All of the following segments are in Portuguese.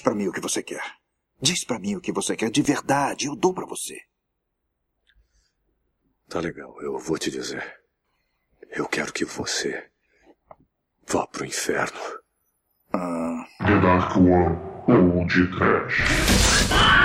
Diz para mim o que você quer. Diz para mim o que você quer de verdade. Eu dou para você. Tá legal, eu vou te dizer. Eu quero que você vá pro inferno. Ah, The Dark One ou de Trash.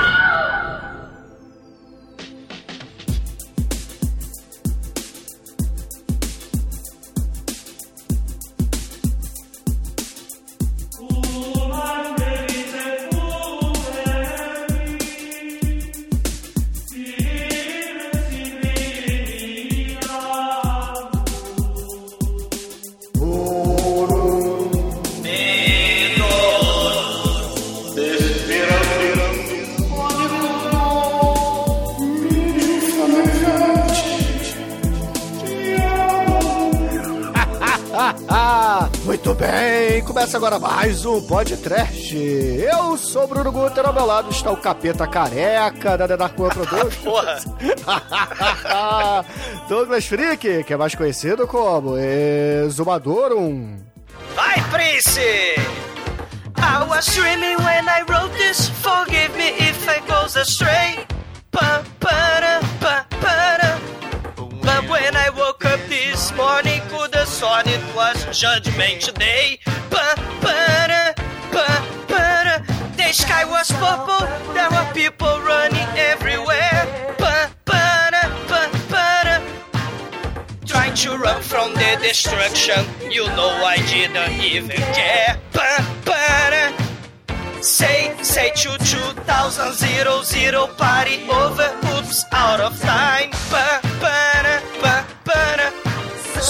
Bem, começa agora mais um podcast. Eu sou o Bruno Guter, ao meu lado está o capeta careca da The Dark One Productions. Porra! Douglas Freak, que é mais conhecido como Exumadorum. Vai, Prince! I was dreaming when I wrote this. Forgive me if I goes astray. Pa, para, pa, para. But when I woke up this morning, have it was Judgment Day. The sky was purple, there were people running everywhere. Trying to run from the destruction, you know I didn't even care. Say, say to 2000 zero, zero party over, oops, out of time. Pa, para.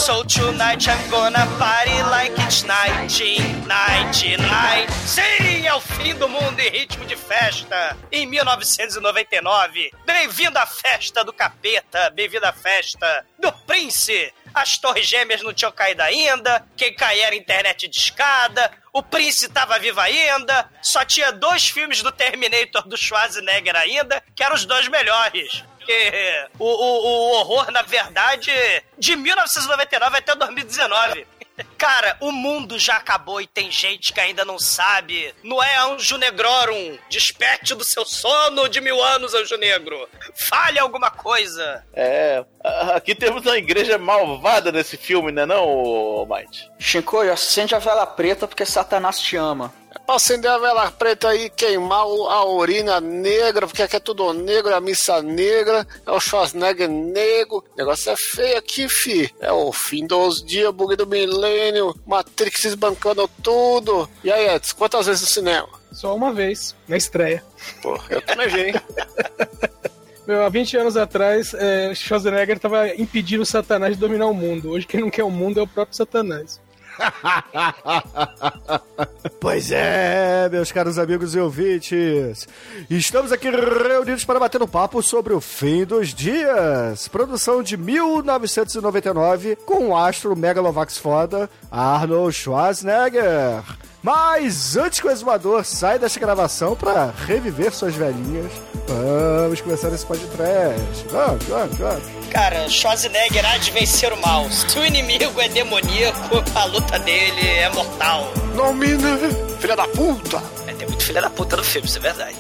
So tonight I'm gonna party like it's 1999. Sim, é o fim do mundo em ritmo de festa. Em 1999. Bem-vindo à festa do capeta. Bem-vindo à festa do Prince. As torres gêmeas não tinham caído ainda. Quem caía era internet de escada. O Prince tava vivo ainda. Só tinha dois filmes do Terminator do Schwarzenegger ainda, que eram os dois melhores. Porque o, o, o horror, na verdade, de 1999 até 2019. Cara, o mundo já acabou e tem gente que ainda não sabe. Não é Anjo Negrorum. Desperte do seu sono de mil anos, Anjo Negro. Fale alguma coisa. É, aqui temos uma igreja malvada nesse filme, né não, Might? Shinkoio, acende a vela preta porque Satanás te ama. Acender a vela preta aí, queimar a urina negra, porque aqui é tudo negro, é a missa negra, é o Schwarzenegger negro. O negócio é feio aqui, fi. É o fim dos dias, bug do milênio, Matrix esbancando tudo. E aí, Edson, quantas vezes no cinema? Só uma vez, na estreia. Pô, eu também vi. Meu, há 20 anos atrás, é, Schwarzenegger tava impedindo o Satanás de dominar o mundo. Hoje quem não quer o mundo é o próprio Satanás. Pois é, meus caros amigos e ouvintes. Estamos aqui reunidos para bater um papo sobre o fim dos dias. Produção de 1999 com o astro Megalovax foda Arnold Schwarzenegger. Mas antes que o exumador saia desta gravação para reviver suas velhinhas, vamos começar esse podcast. Vamos, vamos, vamos. Cara, Schwarzenegger há de vencer o mal. Se o inimigo é demoníaco, a luta dele é mortal. Nomina, filha da puta! É, tem muito filha da puta no filme, isso é verdade.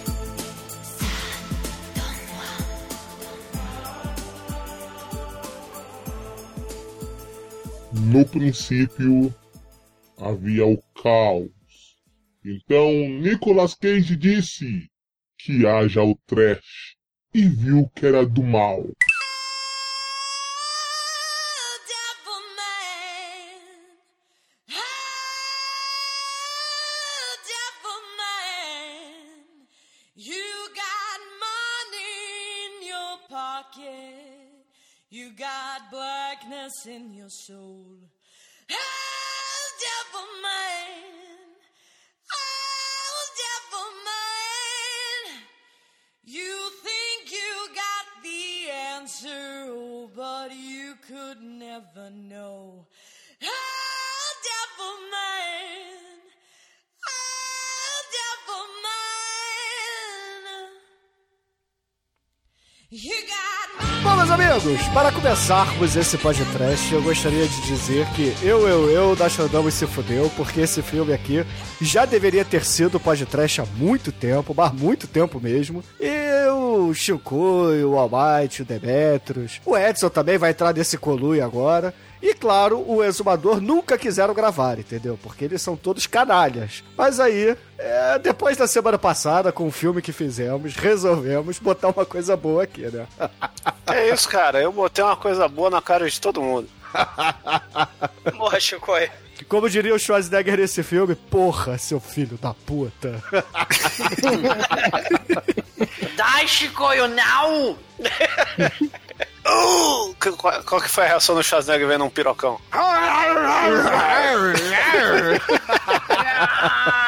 No princípio havia o caos. Então Nicolas Cage disse que haja o trash e viu que era do mal. You got blackness in your soul. Oh, devil man. Man. You think you got the answer, but you could never know. Oh, devil man. Oh, devil man. Bom, meus amigos, para começarmos esse podcast, eu gostaria de dizer que eu, eu, eu, Nostradamus se fudeu, porque esse filme aqui já deveria ter sido podcast há muito tempo, mas muito tempo mesmo. E o Chico, o Almighty, o Demetrius, o Edson também vai entrar nesse colui agora. E claro, o exumador nunca quiseram gravar, entendeu? Porque eles são todos canalhas. Mas aí, é, depois da semana passada, com o filme que fizemos, resolvemos botar uma coisa boa aqui, né? É isso, cara. Eu botei uma coisa boa na cara de todo mundo. Morra, Chico. Como diria o Schwarzenegger nesse filme, porra, seu filho da puta. Die, Chicoio, now! Qual, qual que foi a reação do Schwarzenegger vendo um pirocão?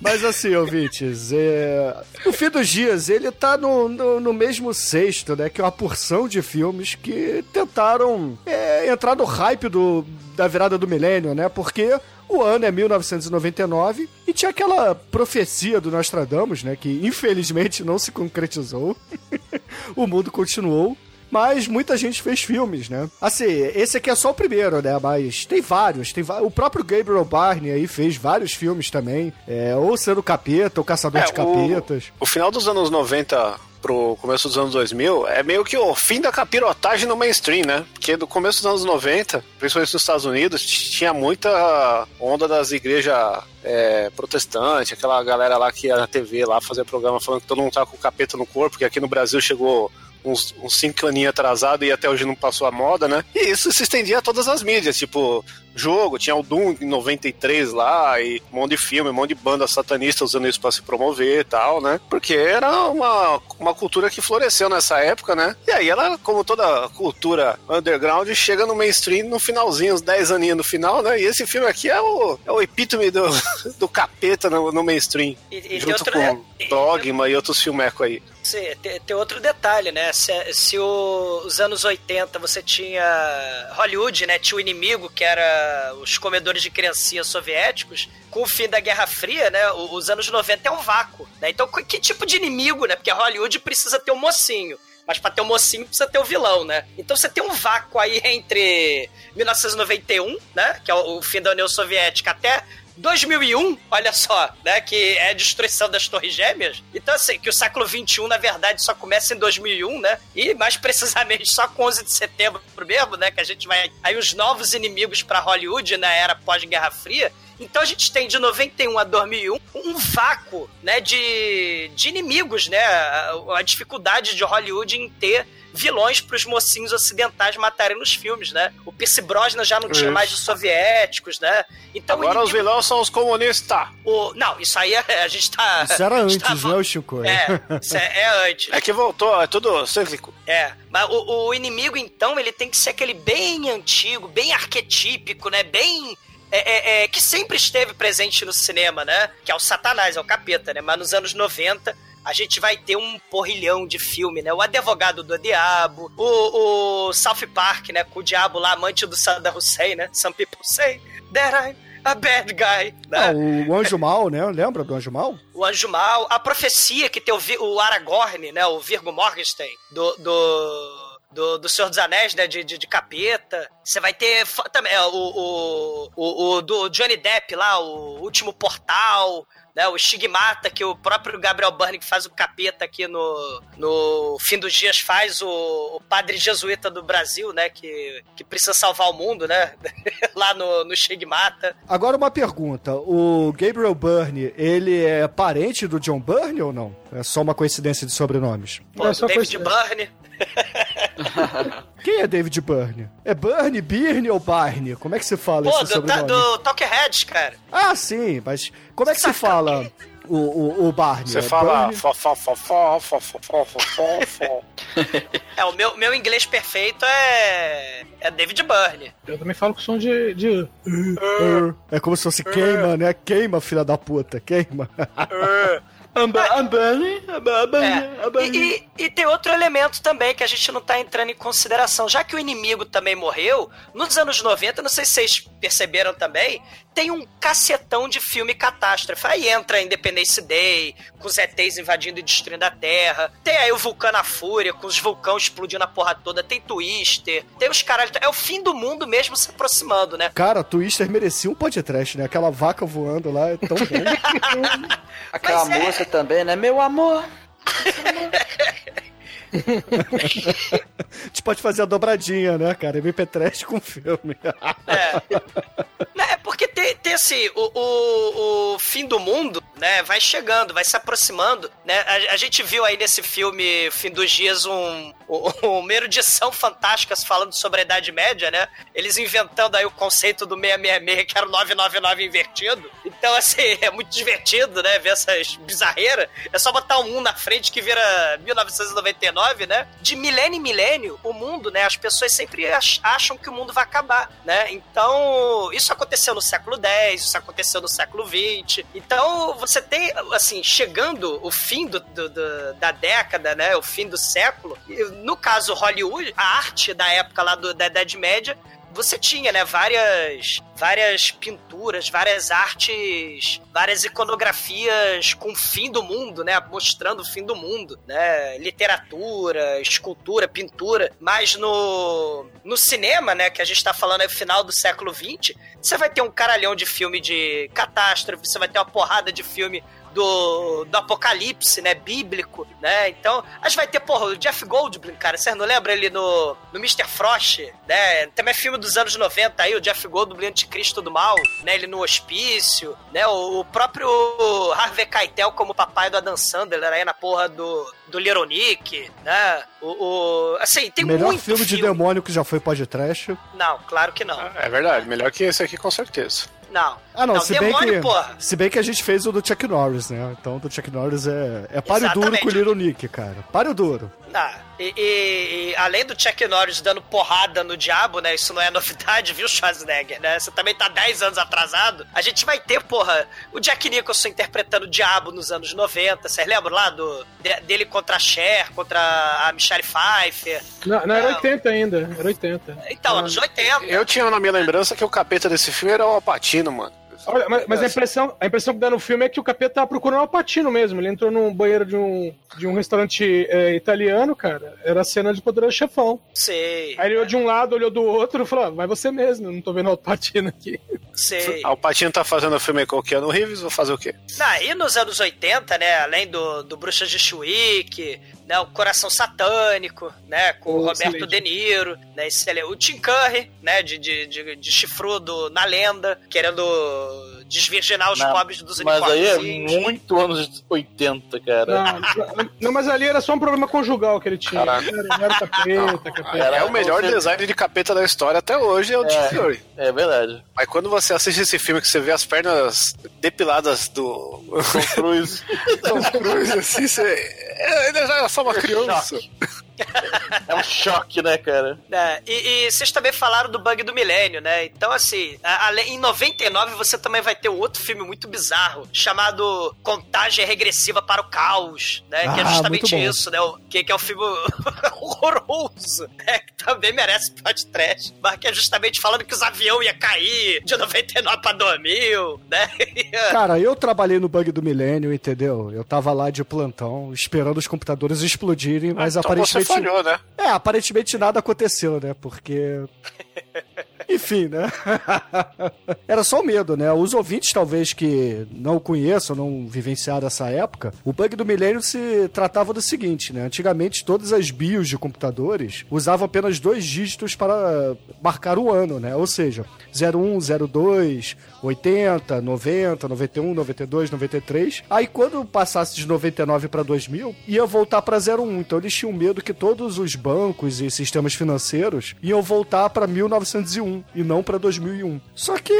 Mas assim, ouvintes, é... o fim dos dias, ele tá no, no, no mesmo cesto, né? Que é uma porção de filmes que tentaram é, entrar no hype do, da virada do milênio, né? Porque o ano é 1999 e tinha aquela profecia do Nostradamus, né? Que infelizmente não se concretizou. o mundo continuou. Mas muita gente fez filmes, né? Assim, esse aqui é só o primeiro, né? Mas tem vários. Tem O próprio Gabriel Barney aí fez vários filmes também. É, ou sendo capeta, ou caçador É, de capetas. O final dos anos 90 pro começo dos anos 2000 é meio que o fim da capirotagem no mainstream, né? Porque do começo dos anos 90, principalmente nos Estados Unidos, tinha muita onda das igrejas é, protestantes, aquela galera lá que ia na TV lá fazer programa falando que todo mundo tá com o capeta no corpo, que aqui no Brasil chegou uns, uns cinco aninhos atrasado e até hoje não passou a moda, né? E isso se estendia a todas as mídias, tipo, jogo, tinha o Doom em 93 lá, e um monte de filme, um monte de banda satanista usando isso pra se promover e tal, né? Porque era uma, uma cultura que floresceu nessa época, né? E aí ela, como toda cultura underground, chega no mainstream no finalzinho, uns 10 aninhos no final, né? E esse filme aqui é o, é o epítome do, do capeta no, no mainstream. E- e junto outro- com Dogma e outros filmecos aí. Tem, tem outro detalhe, né? Se, se o- os anos 80 você tinha Hollywood, né? Tinha o inimigo, que era os comedores de criancinha soviéticos. Com o fim da Guerra Fria, né? o- Os anos 90 é um vácuo, né? Então, que tipo de inimigo, né? Porque Hollywood precisa ter um mocinho. Mas pra ter um mocinho precisa ter o vilão, né? Então você tem um vácuo aí entre 1991, né? Que é o, o fim da União Soviética, até 2001, olha só, né? Que é a destruição das Torres Gêmeas. Então, assim, que o século XXI, na verdade, só começa em 2001, né? E mais precisamente só com 11 de setembro mesmo, né? Que a gente vai. Aí os novos inimigos pra Hollywood na era pós-Guerra Fria. Então a gente tem de 91 a 2001 um vácuo, né, de, de inimigos, né, a, a dificuldade de Hollywood em ter vilões para os mocinhos ocidentais matarem nos filmes, né? O Pierce Brosnan já não tinha Isso. mais de soviéticos, né? Então Agora os inimigo- vilões são os comunistas. o, não, isso aí é- a gente tá. Isso era antes, tá- né, o Chico? É, isso é, é antes. É que voltou, é tudo cíclico. É, mas o, o inimigo, então, ele tem que ser aquele bem antigo, bem arquetípico, né? Bem. é, é, é, que sempre esteve presente no cinema, né? Que é o Satanás, é o capeta, né? Mas nos anos 90. A gente vai ter um porrilhão de filme, né? O Advogado do Diabo, o, o South Park, né? Com o diabo lá, amante do Saddam Hussein, né? Some people say that I'm a bad guy. Né? Ah, o Anjo Mal, né? Lembra do Anjo Mal? o Anjo Mal, a profecia que tem o, o Aragorn, né, o Virgo Morgenstern, do, do, do, do Senhor dos Anéis, né, de, de, de capeta. Você vai ter também é, o, o, o, o do Johnny Depp lá, o Último Portal, né, o Estigmata, que o próprio Gabriel Byrne, que faz o capeta aqui no, no Fim dos Dias, faz o, o padre jesuíta do Brasil, né, que, que precisa salvar o mundo, né, lá no, no Estigmata. Agora uma pergunta. O Gabriel Byrne, ele é parente do John Byrne ou não? É só uma coincidência de sobrenomes. Pô, do David Byrne. Quem é David Byrne? É Byrne, Byrne ou Barney? Como é que se fala Pô, esse do, sobrenome? do Talkheads, cara. Ah, sim, mas como é que se fala o, o, o Barney? Você É fala Byrne? fó, fó, fó, fó, fó, fó, fó, fó, fó, fó. É, o meu, meu inglês perfeito é. É David Byrne. Eu também falo com som de. de... É como se fosse queima, né? Queima, filha da puta, queima. É. E, e- e tem outro elemento também que a gente não tá entrando em consideração. Já que o inimigo também morreu, nos anos 90, não sei se vocês perceberam também, tem um cacetão de filme catástrofe. Aí entra Independence Day, com os ETs invadindo e destruindo a Terra. Tem aí o Vulcano à Fúria, com os vulcões explodindo a porra toda. Tem Twister. Tem os caralho. É o fim do mundo mesmo se aproximando, né? Cara, Twister merecia um podcast, né? Aquela vaca voando lá é tão bom. Aquela Mas moça também, né? Meu amor. a gente pode fazer a dobradinha, né, cara? MP Trash com filme. Né, É porque tem, tem assim, o, o, o fim do mundo, né, vai chegando, vai se aproximando, né? A, a gente viu aí nesse filme Fim dos Dias um, um- uma erudição fantástica falando sobre a Idade Média, né? Eles inventando aí o conceito do 666, que era o 999 invertido. Então, assim, é muito divertido, né, ver essas bizarreiras. É só botar um 1 na frente que vira 1999, né? De milênio em milênio, o mundo, né, as pessoas sempre ach- acham que o mundo vai acabar, né? Então, isso aconteceu no século X, isso aconteceu no século XX. Então, você tem, assim, chegando o fim do, do- do- da década, né? O fim do século. No caso, Hollywood, a arte da época lá da Idade Média, você tinha, né, várias várias pinturas, várias artes, várias iconografias com o fim do mundo, né, mostrando o fim do mundo, né, literatura, escultura, pintura, mas no no cinema, né, que a gente tá falando aí final do século XX, você vai ter um caralhão de filme de catástrofe, você vai ter uma porrada de filme do, do apocalipse, né, bíblico, né, então, a gente vai ter, porra, o Jeff Goldblum, cara, vocês não lembram ele no, no Mr. Frost, né, também é filme dos anos 90 aí, o Jeff Goldblum, anticristo do mal, né, ele no hospício, né, o, o próprio Harvey Keitel como papai do Adam Sandler aí na porra do, do Little Nick, né, o, o- assim, tem Melhor muito filme de demônio que já foi podcast. Não, claro que não. É verdade, melhor que esse aqui com certeza. Não. Ah, não, se, bem demônio, que, porra. se bem que a gente fez o do Chuck Norris, né? Então, o do Chuck Norris é, é páreo duro com o Little Nick, cara. Páreo duro. Ah, e, e- e além do Chuck Norris dando porrada no diabo, né? Isso não é novidade, viu, Schwarzenegger, né? Você também tá 10 anos atrasado. A gente vai ter, porra, o Jack Nicholson interpretando o diabo nos anos 90. Vocês lembram lá do, de- dele contra a Cher, contra a Michelle Pfeiffer? Não, não era 80 ainda, era 80. Então, anos 80. Eu tinha na minha lembrança que o capeta desse filme era o Alpatino, mano. Olha, mas, mas a, impressão, a impressão que dá no filme é que o capeta tava procurando o Patino mesmo. Ele entrou num banheiro de um, de um restaurante é, italiano, cara. Era a cena de Poderoso Chefão. Sei, Aí ele olhou de um lado, olhou do outro e falou: ah, vai você mesmo, eu não tô vendo o Patino aqui. sei. Ah, o Patino tá fazendo o filme com o Keanu Reeves, vou fazer o quê? E nos anos 80, né, além do, do Bruxas de Schwick, né, o Coração Satânico, né, com o Oh, Roberto excelente. De Niro, né, excelente. o Tim Curry, né, de, de, de, de chifrudo na lenda, querendo desvirginar os Não, pobres dos Mas aí é muito anos 80, cara. Não, não, mas ali era só um problema conjugal que ele tinha. Caraca. Era, era capeta, capeta. Cara, É o melhor você- design de capeta da história até hoje, é o Tim É. Fury. É verdade. Mas quando você assiste esse filme que você vê as pernas depiladas do Tom Cruise. Tom Cruise, assim, você... é, Ele já é só uma criança. é um choque, né, cara? É, e, e vocês também falaram do bug do milênio, né? Então, assim, a- além- em 99 você também vai ter um outro filme muito bizarro chamado Contagem Regressiva para o Caos, né? que é Ah, justamente isso, né? O, que, que é um filme horroroso, né? Que também merece plot trash, mas que é justamente falando que os aviões iam cair de 99 para 2000, né? Cara, eu trabalhei no bug do milênio, entendeu? Eu tava lá de plantão, esperando os computadores explodirem, mas então aparentemente. Falhou, né? É, aparentemente nada aconteceu, né? Porque. Enfim, né? Era só o medo, né? Os ouvintes, talvez, que não conheçam, não vivenciaram essa época, o bug do milênio se tratava do seguinte, né? Antigamente, todas as BIOS de computadores usavam apenas dois dígitos para marcar o ano, né? Ou seja, 01, 02, 80, 90, 91, 92, 93. Aí, quando passasse de 99 para 2000, ia voltar para 01. Então, eles tinham medo que todos os bancos e sistemas financeiros iam voltar para 1901 e não para 2001. Só que,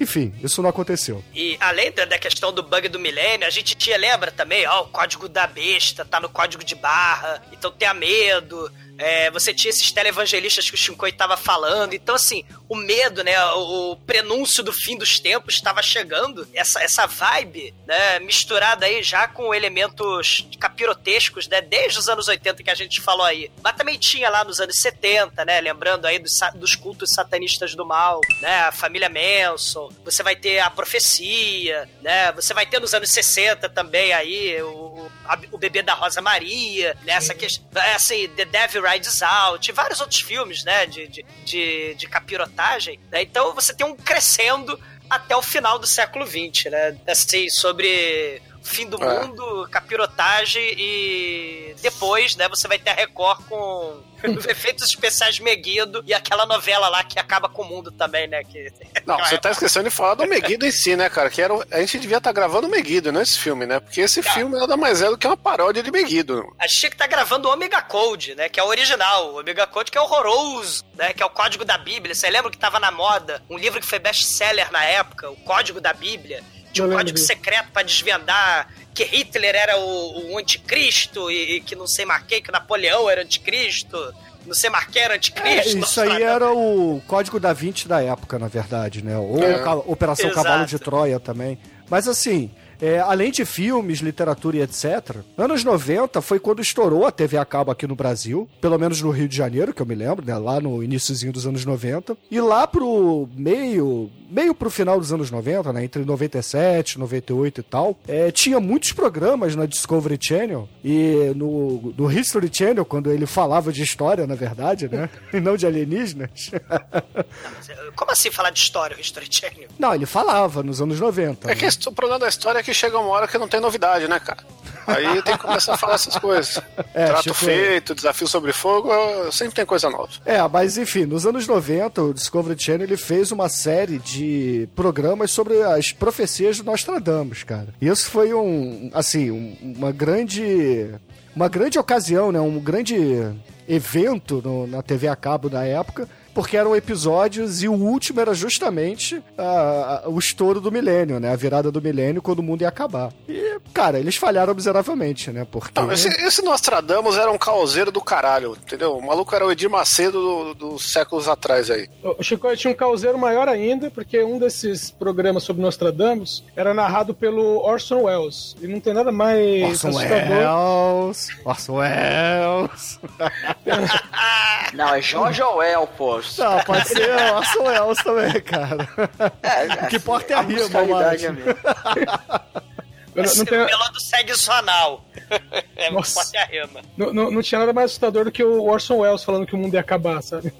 enfim, isso não aconteceu. E além da, questão do bug do milênio, a gente tinha, lembra também, ó, o código da besta tá no código de barra, então tenha medo, é, você tinha esses televangelistas que o Shinkoi tava falando. Então, assim, o medo, né? O, prenúncio do fim dos tempos estava chegando. Essa, essa vibe, né? Misturada aí já com elementos capirotescos, né? Desde os anos 80 que a gente falou aí. Mas também tinha lá nos anos 70, né? Lembrando aí dos, dos cultos satanistas do mal, né? A família Manson. Você vai ter a profecia, né? Você vai ter nos anos 60 também aí o, a- o bebê da Rosa Maria, né? Essa questão, assim, The Devil Rides Out, e vários outros filmes, né? De, de, de, de capirotagem, né? Então você tem um crescendo até o final do século XX, né? Assim, sobre o fim do É. mundo, capirotagem e depois, né, você vai ter a Record com os efeitos especiais Meguido e aquela novela lá que acaba com o mundo também, né? Que... Não, você tá esquecendo de falar do Meguido em si, né, cara? Que era, a gente devia estar gravando o Meguido, não esse filme, né? Porque esse filme nada mais é do que uma paródia de Meguido. A gente tinha que tá gravando o Omega Code, né? Que é o original. O Omega Code que é horroroso, né? Que é o código da Bíblia. Você lembra que tava na moda? Um livro que foi best-seller na época, o Código da Bíblia. De um código secreto pra desvendar que Hitler era o, o anticristo e, e que não sei marquei que Napoleão era anticristo. Não sei marquei era É, anticristo. isso aí era o código da Vinci da época, na verdade, né? Ou É. Operação Exato. Cavalo de Troia também. Mas assim, é, além de filmes, literatura e etc., anos 90 foi quando estourou a TV a cabo aqui no Brasil, pelo menos no Rio de Janeiro, que eu me lembro, né? Lá no iníciozinho dos anos 90. E lá pro meio, meio pro final dos anos 90, né? Entre 97, 98 e tal, é, tinha muitos programas na Discovery Channel e no, no History Channel, quando ele falava de história, na verdade, né? E não de alienígenas. Como assim falar de história, o History Channel? Não, ele falava nos anos 90. É que né? esse- o problema da história é que chega uma hora que não tem novidade, né, cara? Aí tem que começar a falar essas coisas. É, Trato tipo- feito, desafio sobre fogo, sempre tem coisa nova. É, mas enfim, nos anos 90, o Discovery Channel ele fez uma série de programas sobre as profecias do Nostradamus, cara. E Isso foi um, assim, um- uma grande uma grande ocasião, né, um grande evento no- na TV a cabo da época, porque eram episódios e o último era justamente a- a- o estouro do milênio, né, a virada do milênio quando o mundo ia acabar. E, cara, eles falharam miseravelmente, né, porque Não, esse, esse Nostradamus era um causeiro do caralho, entendeu? O maluco era o Edir Macedo do- dos séculos atrás aí. O Chico tinha um causeiro maior ainda, porque um desses programas sobre Nostradamus era narrado pelo Orson Welles. E não tem nada mais Orson. Welles, Orson Welles. Não, é Jorge Orwell, pô. Não, pode ser Orson Welles também, cara. É, O que importa é a rima, musicalidade eu. Não, não, Esse tem- melão do segue sua anal. É, Nossa. pode ter a rima. não- não- não tinha nada mais assustador do que o Orson Welles falando que o mundo ia acabar, sabe?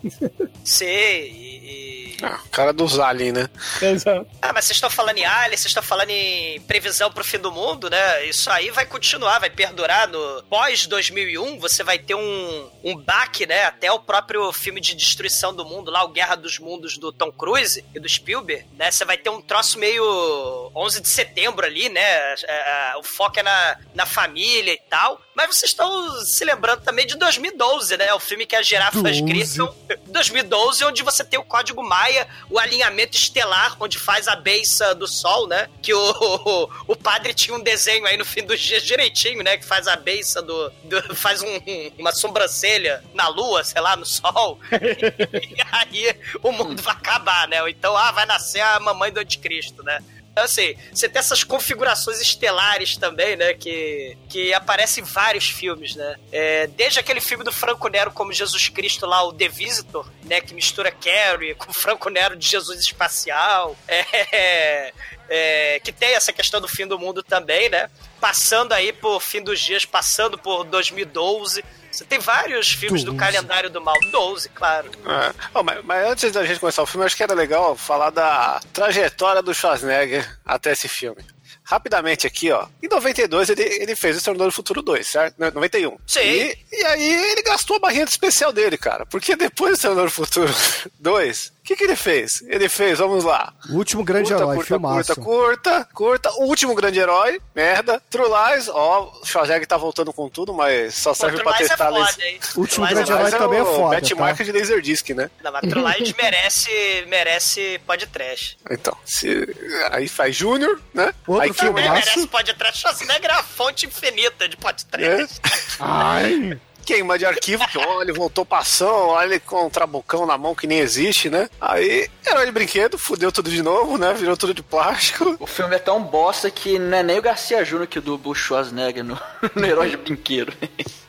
Sei, e- e... Ah, cara dos aliens, né? Exato. Ah, mas vocês estão falando em Alien, vocês estão falando em previsão pro fim do mundo, né? Isso aí vai continuar, vai perdurar no pós-2001, você vai ter um, um baque, né? Até o próprio filme de destruição do mundo, lá, o Guerra dos Mundos do Tom Cruise e do Spielberg, né? Você vai ter um troço meio 11 de setembro ali, né? É, é, o foco é na, na família e tal. Mas vocês estão se lembrando também de 2012, né? O filme que as girafas 12. gritam. 2012, onde você tem o código Maia, o alinhamento estelar, onde faz a beiça do sol, né? Que o, o, o padre tinha um desenho aí no fim dos dias direitinho, né? Que faz a beiça do. do- faz um- um- uma sobrancelha na lua, sei lá, no sol. e aí o mundo vai acabar, né? Ou então, ah, vai nascer a mamãe do anticristo, né? Então, assim, você tem essas configurações estelares também, né? Que, que aparecem em vários filmes, né? É, desde aquele filme do Franco Nero como Jesus Cristo lá, o The Visitor, né? Que mistura Carrie com o Franco Nero de Jesus espacial. É, é, que tem essa questão do fim do mundo também, né? Passando aí por fim dos dias, passando por 2012. Você tem vários filmes do 12. calendário do mal. 12, claro. É. Ó, mas, mas antes da gente começar o filme, eu acho que era legal falar da trajetória do Schwarzenegger até esse filme. Rapidamente aqui, ó. Em 92 ele, ele fez o Exterminador do Futuro 2, certo? Não, 91. Sim. E, e aí ele gastou a barrinha especial dele, cara. Porque depois do Exterminador do Futuro 2, o que, que ele fez? Ele fez, vamos lá. O último grande curta, herói, curta, filmaço. curta, curta, curta. O último grande herói, merda. True Lies, ó, o Schwarzenegger tá voltando com tudo, mas só serve True pra Lies é testar foda, laser. hein? O último grande é herói Mas também é o foda, benchmark tá? de Laserdisc, né? Não, mas True Lies merece, merece podcast. Então, se, aí faz Júnior, né? Outro aí filme Também merece podcast. Schwarzenegger é a fonte infinita de É. podcast. Ai! queima de arquivo, que olha, ele voltou pra ação, olha ele com um trabucão na mão que nem existe, né? Aí, herói de brinquedo, fudeu tudo de novo, né? Virou tudo de plástico. O filme é tão bosta que não é nem o Garcia Júnior que dubla o Schwarzenegger no, no Herói de Brinquedo.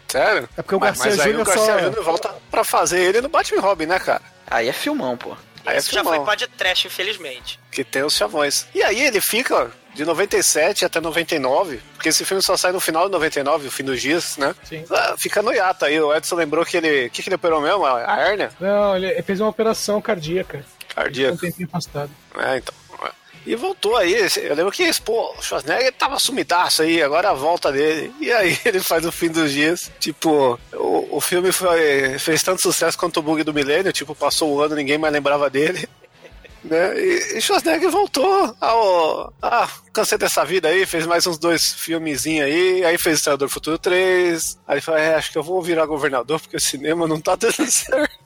Sério? É porque o Mas- Garcia mas aí Júnior o Garcia só- Júnior volta pra fazer ele no Batman Robin, né, cara? Aí é filmão, pô. Aí é Isso já filmão. foi pod trash, infelizmente. Que tem os chavões. E aí ele fica de 97 até 99, porque esse filme só sai no final de 99, o fim dos dias, né? Sim. Ah, Fica no hiato aí. O Edson lembrou que ele. O que, que ele operou mesmo? A a hérnia? Não, ele fez uma operação cardíaca. Cardíaca. Um tempinho afastado. É, então. E voltou aí. Eu lembro que pô, o Schwarzenegger tava sumidaço aí, agora a volta dele. E aí ele faz o fim dos dias. Tipo, o, o filme foi, fez tanto sucesso quanto o Bug do Milênio. Tipo, passou o ano, ninguém mais lembrava dele. Né? E, e Schwarzenegger voltou ao. Ah, cansei dessa vida aí, fez mais uns dois filmezinhos aí, aí fez Senador Futuro 3. Aí falou: é, acho que eu vou virar governador porque o cinema não tá dando certo.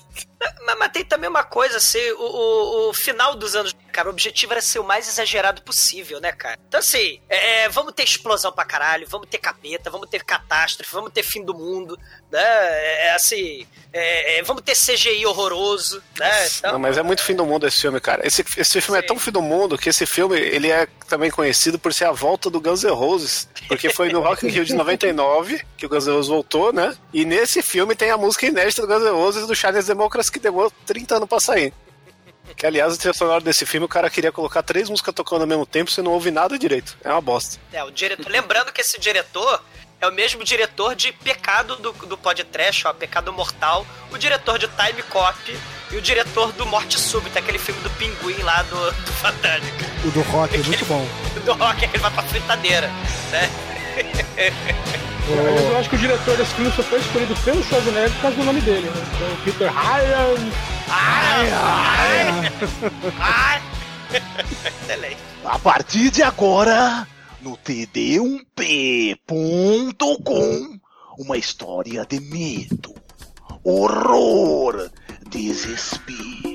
Mas, mas tem também uma coisa, assim, o, o, o final dos anos, cara, o objetivo era ser o mais exagerado possível, né, cara? Então, assim, é, vamos ter explosão pra caralho, vamos ter capeta, vamos ter catástrofe, vamos ter fim do mundo, né? É, assim, é, é, vamos ter CGI horroroso, né? Então, Não, mas é muito fim do mundo esse filme, cara. Esse, esse filme é tão fim do mundo que esse filme ele é também conhecido por ser a volta do Guns N' Roses. Porque foi no Rock in Rio de 99 que o Guns N' Roses voltou, né? E nesse filme tem a música inédita do Guns N' Roses e do Charles Democrats que demorou 30 anos pra sair. Que, aliás, o trilha sonora desse filme, o cara queria colocar três músicas tocando ao mesmo tempo, você não ouve nada direito. É uma bosta. É, o diretor. Lembrando que esse diretor é o mesmo diretor de Pecado do, do Pod Trash, ó, Pecado Mortal, o diretor de Time Cop e o diretor do Morte Súbita, aquele filme do pinguim lá do, do Fatânica. O do rock é muito bom. Do rock, que ele vai pra fritadeira, né? Aliás, eu acho que o diretor desse filme só foi escolhido pelo Schwarzenegger por causa do nome dele, né? Então, Peter Ryan. Ai! Excelente. A partir de agora, no td1p.com, uma história de medo, horror, desespero.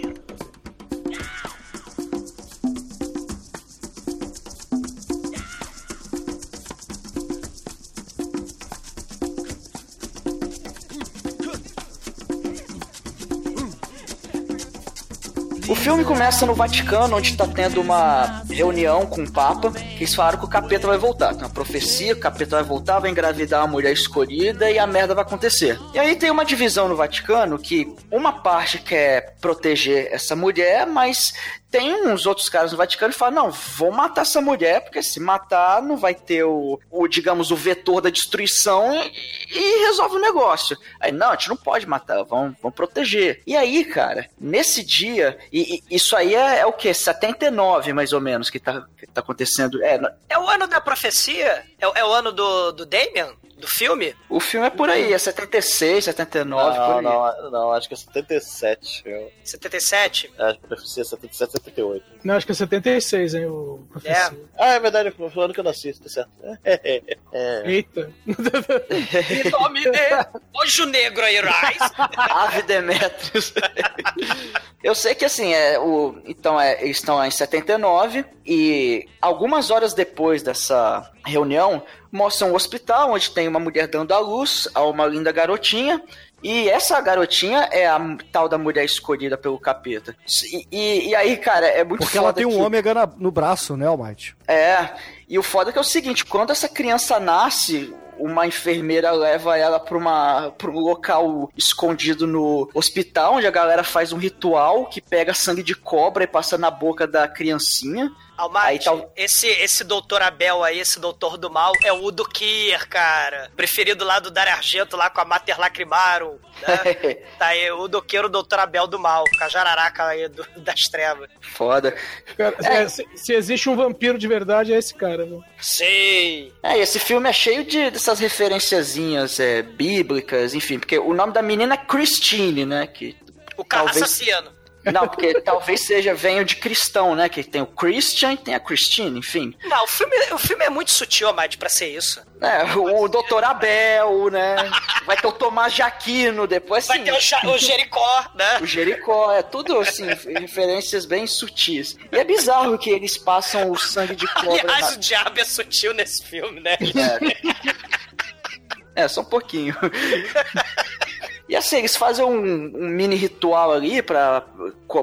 O filme começa no Vaticano, onde tá tendo uma reunião com o Papa, que eles falaram que o capeta vai voltar. Tem uma profecia, o capeta vai voltar, vai engravidar uma mulher escolhida e a merda vai acontecer. E aí tem uma divisão no Vaticano que uma parte quer proteger essa mulher, mas tem uns outros caras no Vaticano que falam, não, vou matar essa mulher, porque se matar não vai ter o, o digamos, o vetor da destruição e, e resolve o negócio. Aí, não, a gente não pode matar, vamos, vamos proteger. E aí, cara, nesse dia, e, e isso aí é, é o quê? 79, mais ou menos, que tá, que tá acontecendo. É, É o ano da profecia? É, é o ano do, do Damien? Do filme? o filme é por aí, é 76, 79, por Não, aí. não, não, acho que é 77. Eu, 77? acho que profecia é 77, 78. Não, acho que é 76, hein, o professor. Ah, é verdade, foi o ano que eu nasci, tá certo. É, é, é. Eita. Em nome de Anjo Negro aí, Rise. Ave Demetrius. Eu sei que assim, é, o, então é, eles estão lá em 79 e algumas horas depois dessa reunião mostram um hospital onde tem uma mulher dando à luz a uma linda garotinha. E essa garotinha é a tal da mulher escolhida pelo capeta. E, e- e aí, cara, é muito Porque ela tem um que- ômega na- no braço, né, Almighty? é, e o foda é que é o seguinte, quando essa criança nasce, uma enfermeira leva ela pra, uma, pra um local escondido no hospital, onde a galera faz um ritual que pega sangue de cobra e passa na boca da criancinha. Almighty, esse, esse doutor Abel aí, esse doutor do mal, é o Udo Kier, cara. Preferido lá do Dario Argento, lá com a Mater Lacrimarum. Né? tá aí, o Udo Kier, o doutor Abel do mal, com a jararaca aí do- das trevas. Foda. Cara, é, se, se existe um vampiro de verdade, é esse cara, viu? Sei. É, e esse filme é cheio de dessas referenciazinhas é, bíblicas, enfim, porque o nome da menina é Christine, né? Que O cara Talvez- assassino. Não, porque talvez seja venho de cristão, né? Que tem o Christian e tem a Christine, enfim. Não, o filme, o filme é muito sutil, Almighty, pra ser isso. É, o Dr. Abel, né? Vai ter o Tomás Jaquino depois. Vai assim, ter o, o Jericó, né? O Jericó, é tudo assim, referências bem sutis. E é bizarro que eles passam o sangue de cobra. Aliás, na- o diabo é sutil nesse filme, né? É, só um pouquinho. E assim, eles fazem um, um mini ritual ali pra.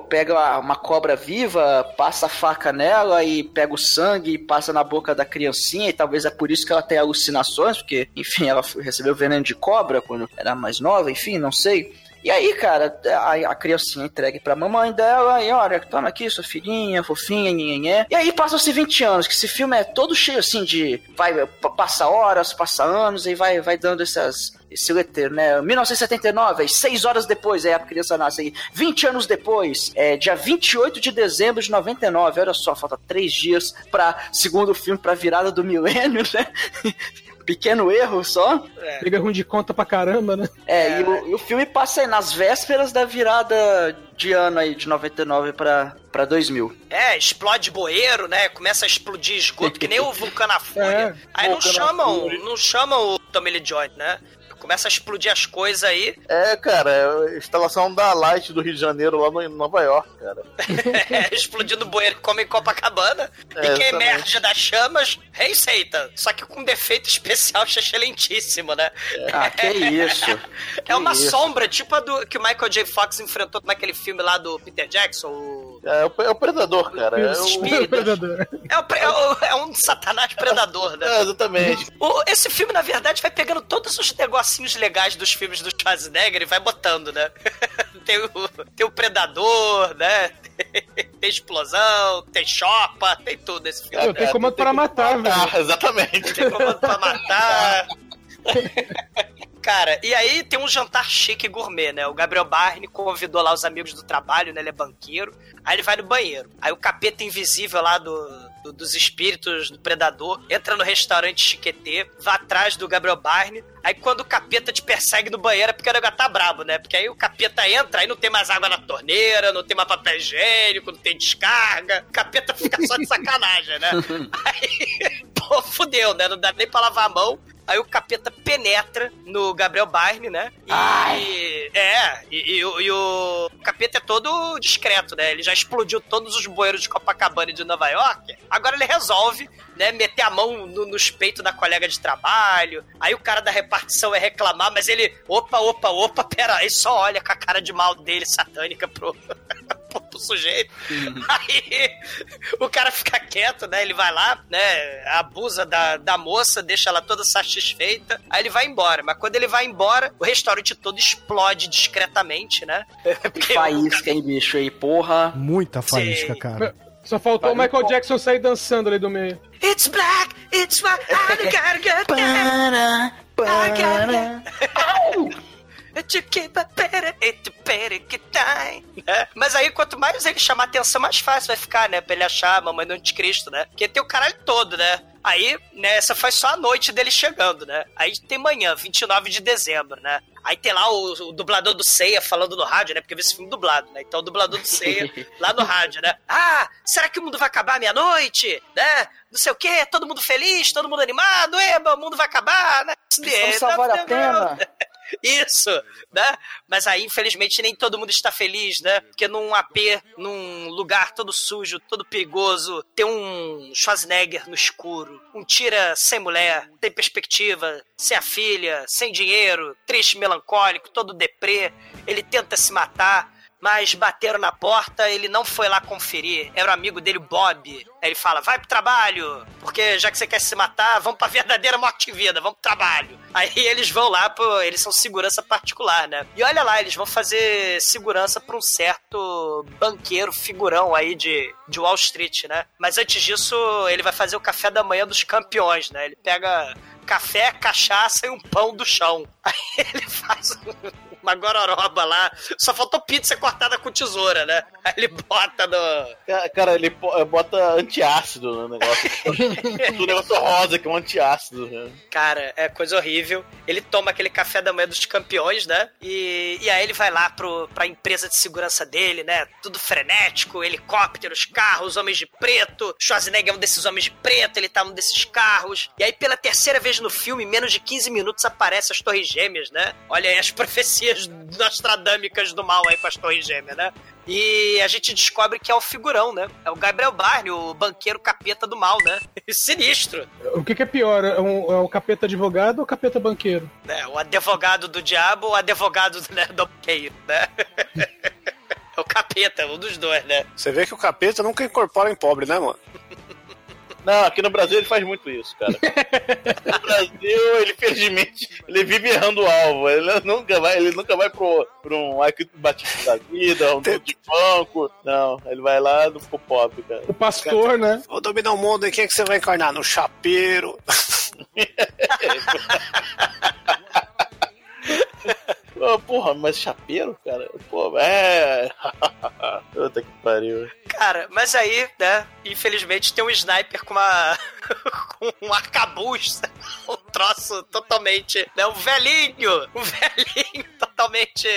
Pega uma cobra viva, passa a faca nela e pega o sangue e passa na boca da criancinha. E talvez é por isso que ela tem alucinações, porque, enfim, ela recebeu veneno de cobra quando era mais nova, enfim, não sei. E aí, cara, a, a criancinha entregue pra mamãe dela, e olha, toma aqui sua filhinha, fofinha, nhenhenhé. E aí passam-se 20 anos, que esse filme é todo cheio assim de. Vai, pa- passa horas, passa anos, e vai, vai dando essas. Esse letreiro, né? 1979, aí, seis horas depois, aí a criança nasce aí. 20 anos depois, é dia 28 de dezembro de 99. Olha só, falta três dias pra segundo filme, pra virada do milênio, né? Pequeno erro só. Liga ruim de conta pra caramba, né? É, E, o, e o filme passa aí nas vésperas da virada de ano aí, de 99 pra, pra 2000. É, explode bueiro, né? Começa a explodir esgoto, que nem o Vulcano à Fúria. É, Aí não chamam, não chamam o Tommy Lee Jones, né? Começa a explodir as coisas aí. É, cara, é a instalação da Light do Rio de Janeiro lá no, em Nova York, cara. É, explodindo bueiro como em Copacabana. É, e quem exatamente. emerge das chamas, Rei. Só que com defeito especial excelentíssimo, né? Ah, que isso. É uma isso. sombra, tipo a do que o Michael J. Fox enfrentou naquele filme lá do Peter Jackson. o- É, o, é o Predador, cara. É, o, Espírito. Predador. É, o é o- é um satanás predador, né? é, exatamente. O- esse filme, na verdade, vai pegando todos os negocinhos legais dos filmes do Schwarzenegger e vai botando, né? tem, o, tem o Predador, né? Tem explosão, tem chopa, tem tudo esse filme. Pô, tem comando para matar, velho. Exatamente. Tem comando pra matar. Cara, e aí tem um jantar chique gourmet, né? O Gabriel Barney convidou lá os amigos do trabalho, né? Ele é banqueiro. Aí ele vai no banheiro. Aí o capeta invisível lá do, do- dos espíritos do predador entra no restaurante chiquetê, vai atrás do Gabriel Barney. Aí quando o capeta te persegue no banheiro é porque o negócio tá brabo, né? Porque aí o capeta entra, aí não tem mais água na torneira, não tem mais papel higiênico, não tem descarga. O capeta fica só de sacanagem, né? Aí, pô, fudeu, né? Não dá nem pra lavar a mão. Aí o capeta penetra no Gabriel Barney, né? E. É, e, e o- e o capeta é todo discreto, né? Ele já explodiu todos os bueiros de Copacabana e de Nova York. Agora ele resolve, né, meter a mão no- nos peitos da colega de trabalho. Aí o cara da repartição é reclamar, mas ele. Opa, opa, opa, pera aí, só olha com a cara de mal dele, satânica, pro. pro- pro sujeito. Aí o cara fica quieto, né? Ele vai lá, né? Abusa da, da moça, deixa ela toda satisfeita. Aí ele vai embora. Mas quando ele vai embora, o restaurante todo explode discretamente, né? Porque Faísca, hein, bicho aí, porra. Muita faísca, Sim. cara. Só faltou o Michael Jackson sair dançando ali do meio. It's black, it's white, I gotta get down. Para, I gotta get Get down. Né? Mas aí, quanto mais ele chamar atenção, mais fácil vai ficar, né? Pra ele achar a mamãe do anticristo, né? Porque tem o caralho todo, né? Aí, né, essa foi só a noite dele chegando, né? Aí tem manhã, 29 de dezembro, né? Aí tem lá o, o dublador do Ceia falando no rádio, né? Porque eu vi esse filme dublado, né? Então o dublador do Ceia lá no rádio, né? Ah, será que o mundo vai acabar meia-noite? Né? Não sei o quê, todo mundo feliz, todo mundo animado, eba, o mundo vai acabar, né? Vamos salvar a pena. Isso, né? Mas aí, infelizmente, nem todo mundo está feliz, né? Porque num AP, num lugar todo sujo, todo perigoso, tem um Schwarzenegger no escuro, um tira sem mulher, sem perspectiva, sem a filha, sem dinheiro, triste, melancólico, todo deprê. Ele tenta se matar. Mas bateram na porta, ele não foi lá conferir. Era o amigo dele, Bob. Aí ele fala: vai pro trabalho, porque já que você quer se matar, vamos pra verdadeira morte e vida, vamos pro trabalho. Aí eles vão lá, pro, eles são segurança particular, né? E olha lá, eles vão fazer segurança pra um certo banqueiro figurão aí de, de Wall Street, né? Mas antes disso, ele vai fazer o café da manhã dos campeões, né? Ele pega café, cachaça e um pão do chão. Aí ele faz uma gororoba lá. Só faltou pizza cortada com tesoura, né? Aí ele bota no. Ca- Cara, ele bota antiácido no negócio. o negócio rosa, que é um antiácido. Né? Cara, é coisa horrível. Ele toma aquele café da manhã dos campeões, né? E, e aí ele vai lá pro, pra empresa de segurança dele, né? Tudo frenético, helicópteros, carros, homens de preto. Schwarzenegger é um desses homens de preto, ele tá num desses carros. E aí, pela terceira vez no filme, em menos de 15 minutos, aparece as torres gêmeas, né? Olha aí as profecias teorias nostradâmicas do mal aí com as torres gêmeas, né? E a gente descobre que é o figurão, né? É o Gabriel Barney, o banqueiro capeta do mal, né? Sinistro. O que, que é pior? É, um- é o capeta advogado ou o capeta banqueiro? né? O advogado do diabo ou o advogado né, do banqueiro, né? É o capeta, um dos dois, né? Você vê que o capeta nunca incorpora em pobre, né, mano? Não, aqui no Brasil ele faz muito isso, cara. no Brasil, ele felizmente, ele vive errando o alvo. Ele nunca vai, ele nunca vai pro, pro um Aikito Batista da vida, um de banco. Não, ele vai lá no pro pobre, cara. O pastor, né? Vou dominar o mundo e quem é que você vai encarnar? No chapeiro. Ô, porra, mas chapeiro, cara? Pô, é. Puta que pariu. Cara, mas aí, né, infelizmente tem um sniper com uma. com um arcabuz, um troço totalmente. né, um velhinho! Um velhinho totalmente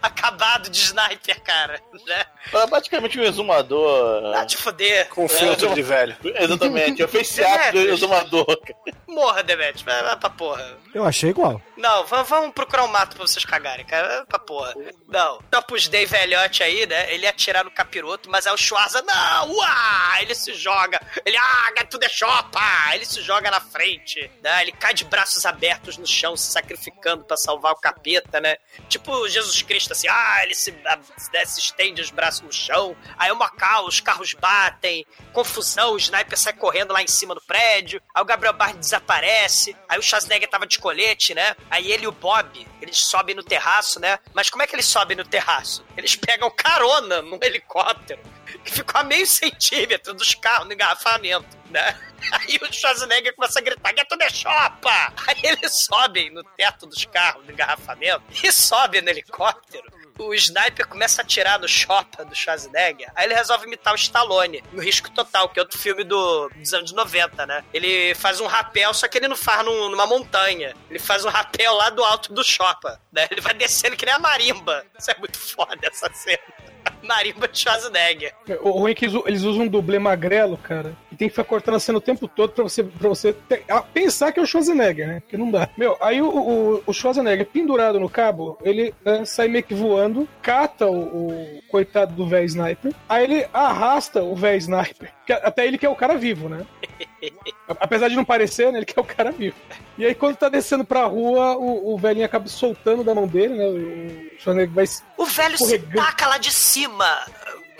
acabado de sniper, cara, né? É praticamente um exumador. Ah, te foder. Com filtro É, de velho. Exatamente, o faceapp do exumador. cara. Morra, Demet, vai, vai pra porra. Eu achei igual. Não, va- vamos procurar um mato pra vocês cagarem, cara. Pra porra. Não. Topos Day velhote aí, né? Ele ia atirar no capiroto, mas aí o Schwarza, não! Uá! Ele se joga. Ele, ah, tudo é chopa! Ele se joga na frente, né? Ele cai de braços abertos no chão, se sacrificando pra salvar o capeta, né? Tipo Jesus Cristo, assim, ah, ele se, né, se estende os braços no chão. Aí uma cal, os carros batem, confusão, o sniper sai correndo lá em cima do prédio. Aí o Gabriel Barnes desaparece. Aí o Schwarzenegger tava de colete, né? Aí ele e o Bob, eles sobem no terraço, né? Mas como é que eles sobem no terraço? Eles pegam carona num helicóptero que ficou a meio centímetro dos carros no engarrafamento, né? Aí o Schwarzenegger começa a gritar, Gueto de chopa! Aí eles sobem no teto dos carros no engarrafamento e sobem no helicóptero. O sniper começa a atirar no chopa do Schwarzenegger. Aí ele resolve imitar o Stallone no Risco Total, que é outro filme do, dos anos 90, né? Ele faz um rapel, só que ele não faz num- numa montanha. Ele faz um rapel lá do alto do chopa. Né? Ele vai descendo que nem a marimba. Isso é muito foda essa cena. Marimba de Schwarzenegger. O ruim é que eles usam um dublê magrelo, cara, tem que ficar cortando a cena o tempo todo pra você, pra você ter- pensar que é o Schwarzenegger, né? Porque não dá. Meu, aí o, o, o Schwarzenegger pendurado no cabo, ele né, sai meio que voando, cata o, o coitado do velho sniper, aí ele arrasta o velho sniper. até ele que é o cara vivo, né? Apesar de não parecer, né? Ele que é o cara vivo. E aí, quando tá descendo pra rua, o, o velhinho acaba soltando da mão dele, né? O Schwarzenegger vai. O velho se taca lá de cima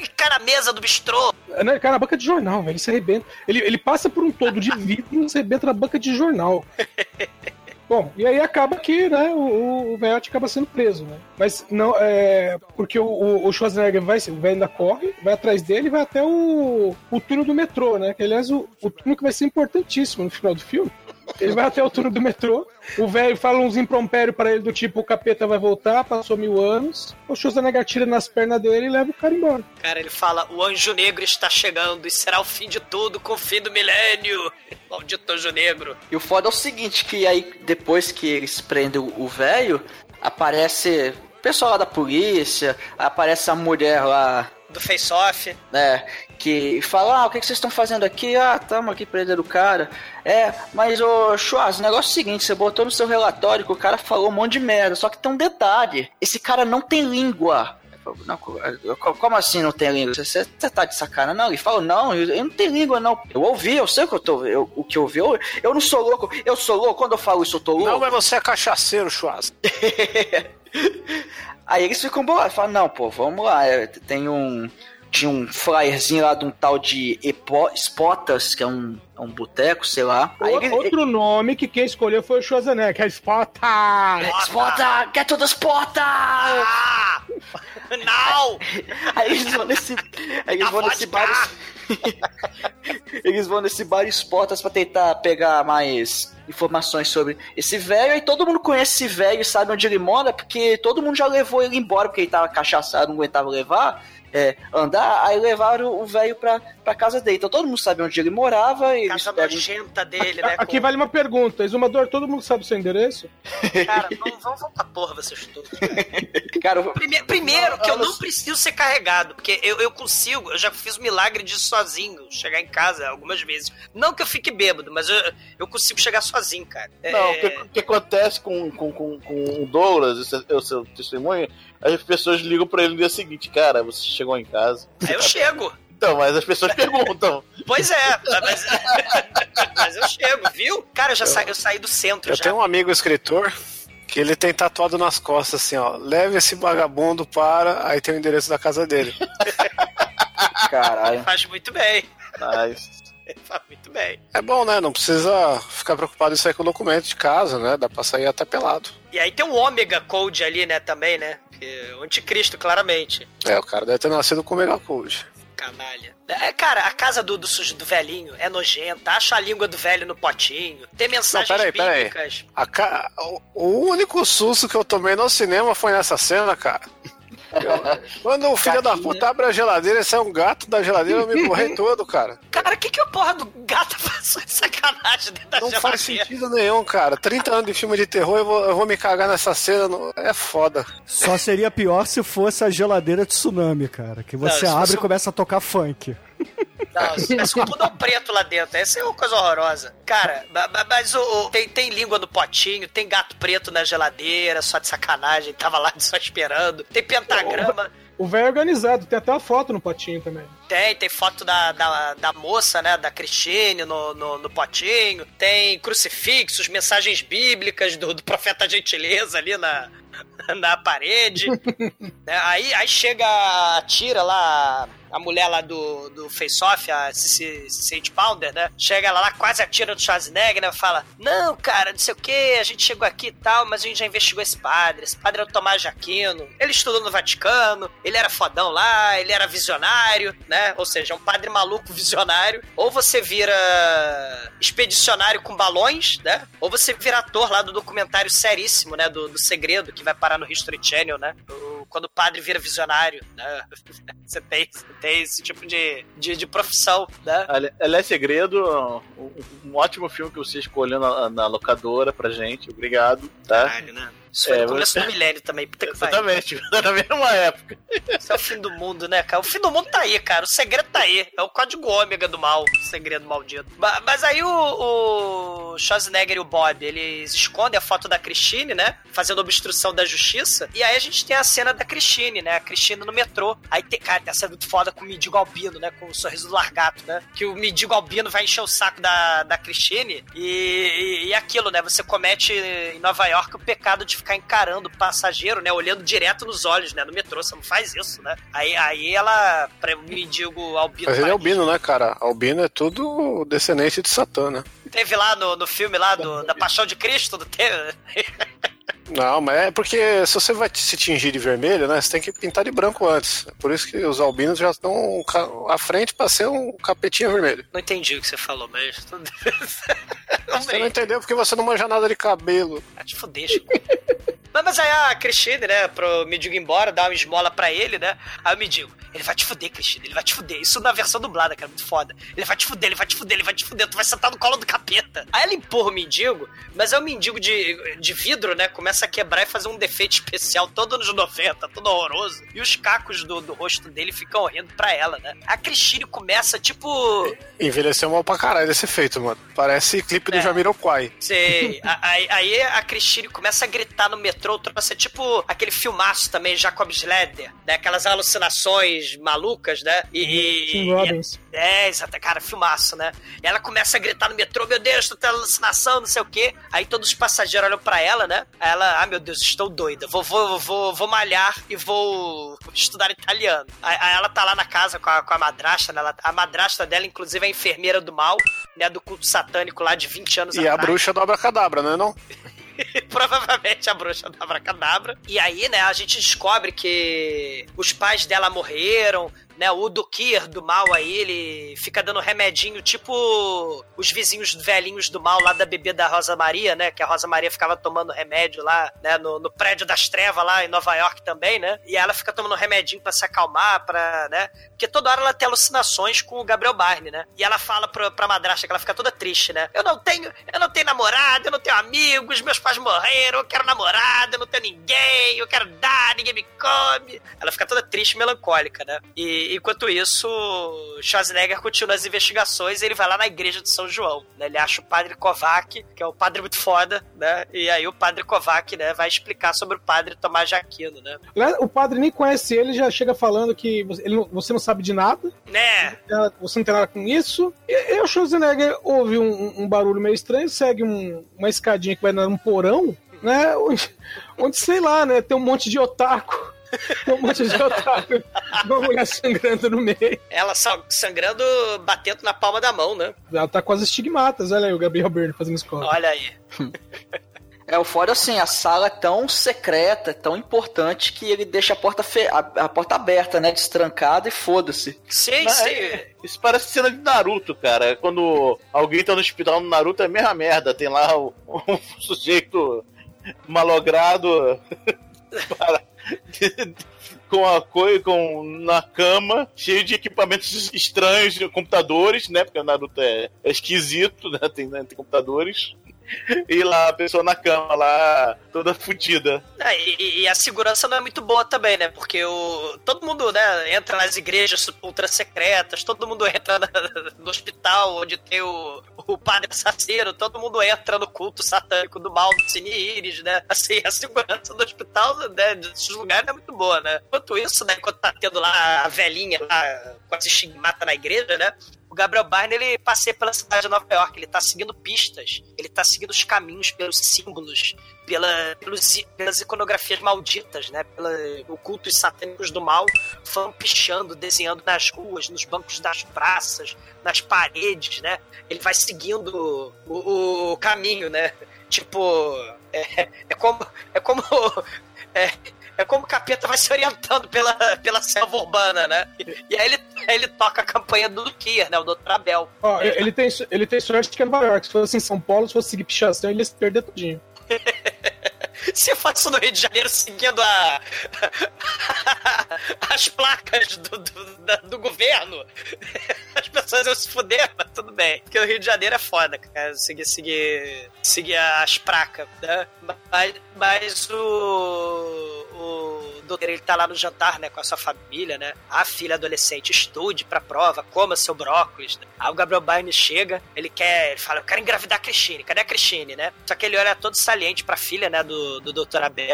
cai na mesa do bistrô. Não, ele cai na banca de jornal, velho. Ele se arrebenta. Ele, ele passa por um todo de vidro e se arrebenta na banca de jornal. Bom, e aí acaba que, né, o, o velhote acaba sendo preso, né? Mas não, é. Porque o, o, o Schwarzenegger vai, o velho ainda corre, vai atrás dele e vai até o, o túnel do metrô, né? Que aliás, o, o túnel que vai ser importantíssimo no final do filme. Ele vai até o túnel do metrô, o velho fala uns imprompérios pra ele do tipo, o capeta vai voltar, passou mil anos, o Schwarzenegger tira nas pernas dele e leva o cara embora. Cara, ele fala: o anjo negro está chegando e será o fim de tudo com o fim do milênio. Maldito anjo negro. E o foda é o seguinte, que aí depois que eles prendem o- o velho, aparece o pessoal lá da polícia, aparece a mulher lá, Do face-off. né, que fala, ah, o que, que vocês estão fazendo aqui? Ah, tamo aqui prendendo o cara. É, mas ô Schwarz, o negócio é o seguinte, você botou no seu relatório que o cara falou um monte de merda, só que tem um detalhe, esse cara não tem língua. Não, co- co- como assim não tem língua? Você, você tá de sacana? Não, ele falou, não, eu, eu não tenho língua, não. Eu ouvi, eu sei o que eu tô, eu, o que eu ouvi, eu, eu não sou louco, eu sou louco, quando eu falo isso eu tô louco. Não, mas você é cachaceiro, Schwarz. Aí eles ficam bolados, falam, não, pô, vamos lá, é, tem um. Tinha um flyerzinho lá de um tal de Epo, Spotas, que é um, é um boteco, sei lá. Aí ele- Outro nome que quem escolheu foi o Schwarzenegger, que é Spota! Spota! Get to the Spota! Ah! Não! Aí eles vão nesse. Aí eles vão nesse bar. eles vão nesse bar Spotas pra tentar pegar mais informações sobre esse velho. E todo mundo conhece esse velho e sabe onde ele mora, porque todo mundo já levou ele embora, porque ele tava cachaçado, não aguentava levar. É, andar, aí levaram o velho pra, pra casa dele. Então todo mundo sabe onde ele morava e Casa pegam... nojenta dele, né? Aqui com- vale uma pergunta. Exumador, todo mundo sabe o seu endereço? Cara, pra porra vocês todos. Cara, eu- Primeiro, primeiro que eu não preciso ser carregado, porque eu, eu consigo, eu já fiz o milagre de sozinho, chegar em casa algumas vezes. Não que eu fique bêbado, mas eu, eu consigo chegar sozinho, cara. É, Não, o que, o que acontece com, com, com, com o Douglas, esse é o seu testemunho, as pessoas ligam pra ele no dia seguinte, cara, você chegou em casa. aí eu chego. Então, mas as pessoas perguntam. Pois é, mas, mas eu chego, viu? Cara, eu já sa, eu saí do centro Eu já. tenho um amigo escritor que ele tem tatuado nas costas assim, ó. Leve esse vagabundo para. Aí tem o endereço da casa dele. Caralho. Faz muito bem. Mas, Faz muito bem. É bom, né? Não precisa ficar preocupado em sair com o documento de casa, né? Dá pra sair até pelado. E aí tem um Omega Code ali, né, também, né? Que- O anticristo, claramente. É, o cara deve ter nascido com o Mega Code. Canalha. É, cara, a casa do, do, sujo- do velhinho é nojenta. Acha a língua do velho no potinho. Tem mensagens Não, peraí, peraí. bíblicas. A ca... o, o único susto que eu tomei no cinema foi nessa cena, cara. Quando o filho da puta abre a geladeira e sai um gato da geladeira, eu me borrei todo, cara. Cara, o que, que a porra do gato passou de sacanagem dentro da Não geladeira? faz sentido nenhum, cara. 30 anos de filme de terror, eu vou, eu vou me cagar nessa cena. não- É foda. Só seria pior se fosse a geladeira de tsunami, cara. Que você Não, abre fosse e começa a tocar funk. Não, tivesse um pudor preto lá dentro, essa é uma coisa horrorosa. Cara, mas o, o- tem, tem língua no potinho, tem gato preto na geladeira, só de sacanagem, tava lá só esperando. Tem pentagrama. O velho é organizado, tem até uma foto no potinho também. Tem, tem foto da, da, da moça, né, da Cristine no, no, no potinho. Tem crucifixos, mensagens bíblicas do, do profeta Gentileza ali na, na parede. né, aí, aí chega a tira lá, a mulher lá do, do Face Off, a Sage Pounder, né? Chega ela lá, quase atira do Schwarzenegger, né? Fala, não, cara, não sei o que, a gente chegou aqui e tal, mas a gente já investigou esse padre. Esse padre é o Tomás de Aquino. Ele estudou no Vaticano, ele era fodão lá, ele era visionário, né? Ou seja, um padre maluco visionário. Ou você vira expedicionário com balões, né? Ou você vira ator lá do documentário seríssimo, né? Do, do segredo, que vai parar no History Channel, né? Quando o padre vira visionário, né? Você tem, você tem esse tipo de, de, de profissão, né? ali- aliás, Segredo, um, um ótimo filme que você escolheu na, na locadora pra gente. Obrigado, tá? Caralho, né? Isso É, no começo você- do milênio também. Puta que. Exatamente, na mesma época. Isso é o fim do mundo, né, cara? O fim do mundo tá aí, cara. O segredo tá aí. É o código ômega do mal. O segredo maldito. Ba- Mas aí o, o Schwarzenegger e o Bob, eles escondem a foto da Christine, né? Fazendo obstrução da justiça. E aí a gente tem a cena da Christine, né? A Christine no metrô. Aí tem, cara, tem a cena muito foda com o Mendigo Albino, né? Com o sorriso do largato, né? Que o Mendigo Albino vai encher o saco da, da Christine. E, e, e aquilo, né? Você comete em Nova York o pecado de ficar encarando o passageiro, né? Olhando direto nos olhos, né? No metrô, você não faz isso, né? Aí, aí ela, pra o mendigo albino. Mas ele é para- albino, né, cara? Albino é tudo descendente de Satã, né? Teve lá no, no filme lá do, da Paixão de Cristo, do teve. Não, mas é porque se você vai se tingir de vermelho, né? Você tem que pintar de branco antes. Por isso que os albinos já estão à frente pra ser um capetinha vermelho. Não entendi o que você falou, mas. Você não entendeu porque você não manja nada de cabelo. Ah, te fuder, Chico. Mas, mas aí a Cristine, né, pro Mendigo ir embora, dá uma esmola pra ele, né? Aí o Mendigo, ele vai te fuder, Cristine, ele vai te fuder. Isso na versão dublada, cara, muito foda. Ele vai te fuder, ele vai te fuder, ele vai te fuder, tu vai sentar no colo do capeta. Aí ela empurra o Mendigo, mas é o Mendigo de, de vidro, né, começa a quebrar e fazer um defeito especial todo anos 90, todo horroroso. E os cacos do, do rosto dele ficam rindo pra ela, né? A Cristine começa, tipo... Envelheceu mal pra caralho esse efeito, mano. Parece clipe do É. Jamiroquai. Sei. Aí, aí a Christine começa a gritar no metrô, trouxe tipo aquele filmaço também, Jacob Schledder, né? Aquelas alucinações malucas, né? E. e- Tim e- Robbins. é, exato, cara, filmaço, né? E ela começa a gritar no metrô, meu Deus, tô tendo alucinação, não sei o quê. Aí todos os passageiros olham pra ela, né? Aí ela, ah, meu Deus, estou doida. Vou, vou, vou, vou malhar e vou estudar italiano. Aí, aí ela tá lá na casa com a, com a madrasta, né? Ela- a madrasta dela, inclusive, é a enfermeira do mal, né? Do culto satânico lá de 20 anos E a atrás. bruxa do Abracadabra, não é não? Provavelmente a bruxa da Abracadabra. E aí, né, a gente descobre que os pais dela morreram, né? O Dukir do mal aí, ele fica dando remedinho, tipo os vizinhos velhinhos do mal lá da bebê da Rosa Maria, né? Que a Rosa Maria ficava tomando remédio lá, né? No, no prédio das trevas lá em Nova York também, né? E ela fica tomando remedinho pra se acalmar, pra, né? Porque toda hora ela tem alucinações com o Gabriel Barney, né? E ela fala pra, pra madrasta que ela fica toda triste, né? Eu não tenho, eu não tenho namorado, eu não tenho amigos, meus pais morreram, eu quero namorado, eu não tenho ninguém, eu quero dar, ninguém me come. Ela fica toda triste melancólica, né? E enquanto isso, Schwarzenegger continua as investigações e ele vai lá na igreja de São João, né? Ele acha o padre Kovac, que é um padre muito foda, né? E aí o padre Kovac, né, vai explicar sobre o padre Tomás Jaquino, né? Aliás, O padre nem conhece ele, já chega falando que você, ele não- você não sabe de nada, Né? você não tem nada com isso. E, e o Schwarzenegger ouve um, um barulho meio estranho, segue um- uma escadinha que vai num porão, né? Onde, onde, sei lá, né? Tem um monte de otaku. Tem um monte de otaku. Uma mulher sangrando no meio. Ela sa- sangrando, batendo na palma da mão, né? Ela tá com as estigmatas, olha aí o Gabriel Byrne fazendo escola. Olha aí. É, o fora assim, a sala é tão secreta, tão importante que ele deixa a porta, fe... a, a porta aberta, né? Destrancada e foda-se. Sim, Mas sim. é- Isso parece cena de Naruto, cara. Quando alguém tá no hospital no Naruto é a mesma merda. Tem lá o- um sujeito malogrado para- com a coisa com na cama, cheio de equipamentos estranhos, computadores, né? Porque o Naruto é, é esquisito, né? Tem, né? tem computadores. E lá a pessoa na cama lá, toda fodida. Ah, e, e- a segurança não é muito boa também, né? Porque o, todo mundo, né, entra nas igrejas ultra secretas, todo mundo entra na- no hospital onde tem o, o padre assassino, todo mundo entra no culto satânico do mal do Cine Iris, né? Assim, a segurança do hospital, né, desses lugares é muito boa, né? Enquanto isso, né, enquanto tá tendo lá a velhinha lá, quase estigmata na igreja, né? O Gabriel Barney, ele passeia pela cidade de Nova York, ele tá seguindo pistas, ele tá seguindo os caminhos pelos símbolos, pela, pelos, pelas iconografias malditas, né? Pela, ocultos satânicos do mal, fã pichando, desenhando nas ruas, nos bancos das praças, nas paredes, né? Ele vai seguindo o, o caminho, né? Tipo, é, é como. É como. É, é como o capeta vai se orientando pela, pela selva urbana, né? E, aí ele, ele toca a campanha do Kier, né? O Dr. Abel. Ó, ele tem, ele tem sorte que é Nova York. Se fosse em São Paulo, se fosse seguir pichação, ele ia se perder tudinho. Se fosse no Rio de Janeiro seguindo a, as placas do, do, da- do governo, as pessoas iam se fuder, mas tudo bem. Porque o Rio de Janeiro é foda, cara. Seguir, seguir, seguir as placas, né? Mas, mas o. O doutor, ele tá lá no jantar, né, com a sua família, né? A filha adolescente, estude pra prova, coma seu brócolis. Né? Aí o Gabriel Byrne chega, ele quer, ele fala, eu quero engravidar a Cristine. Cadê a Cristine, né? Só que ele olha todo saliente pra filha, né, do, do Dr. Abel,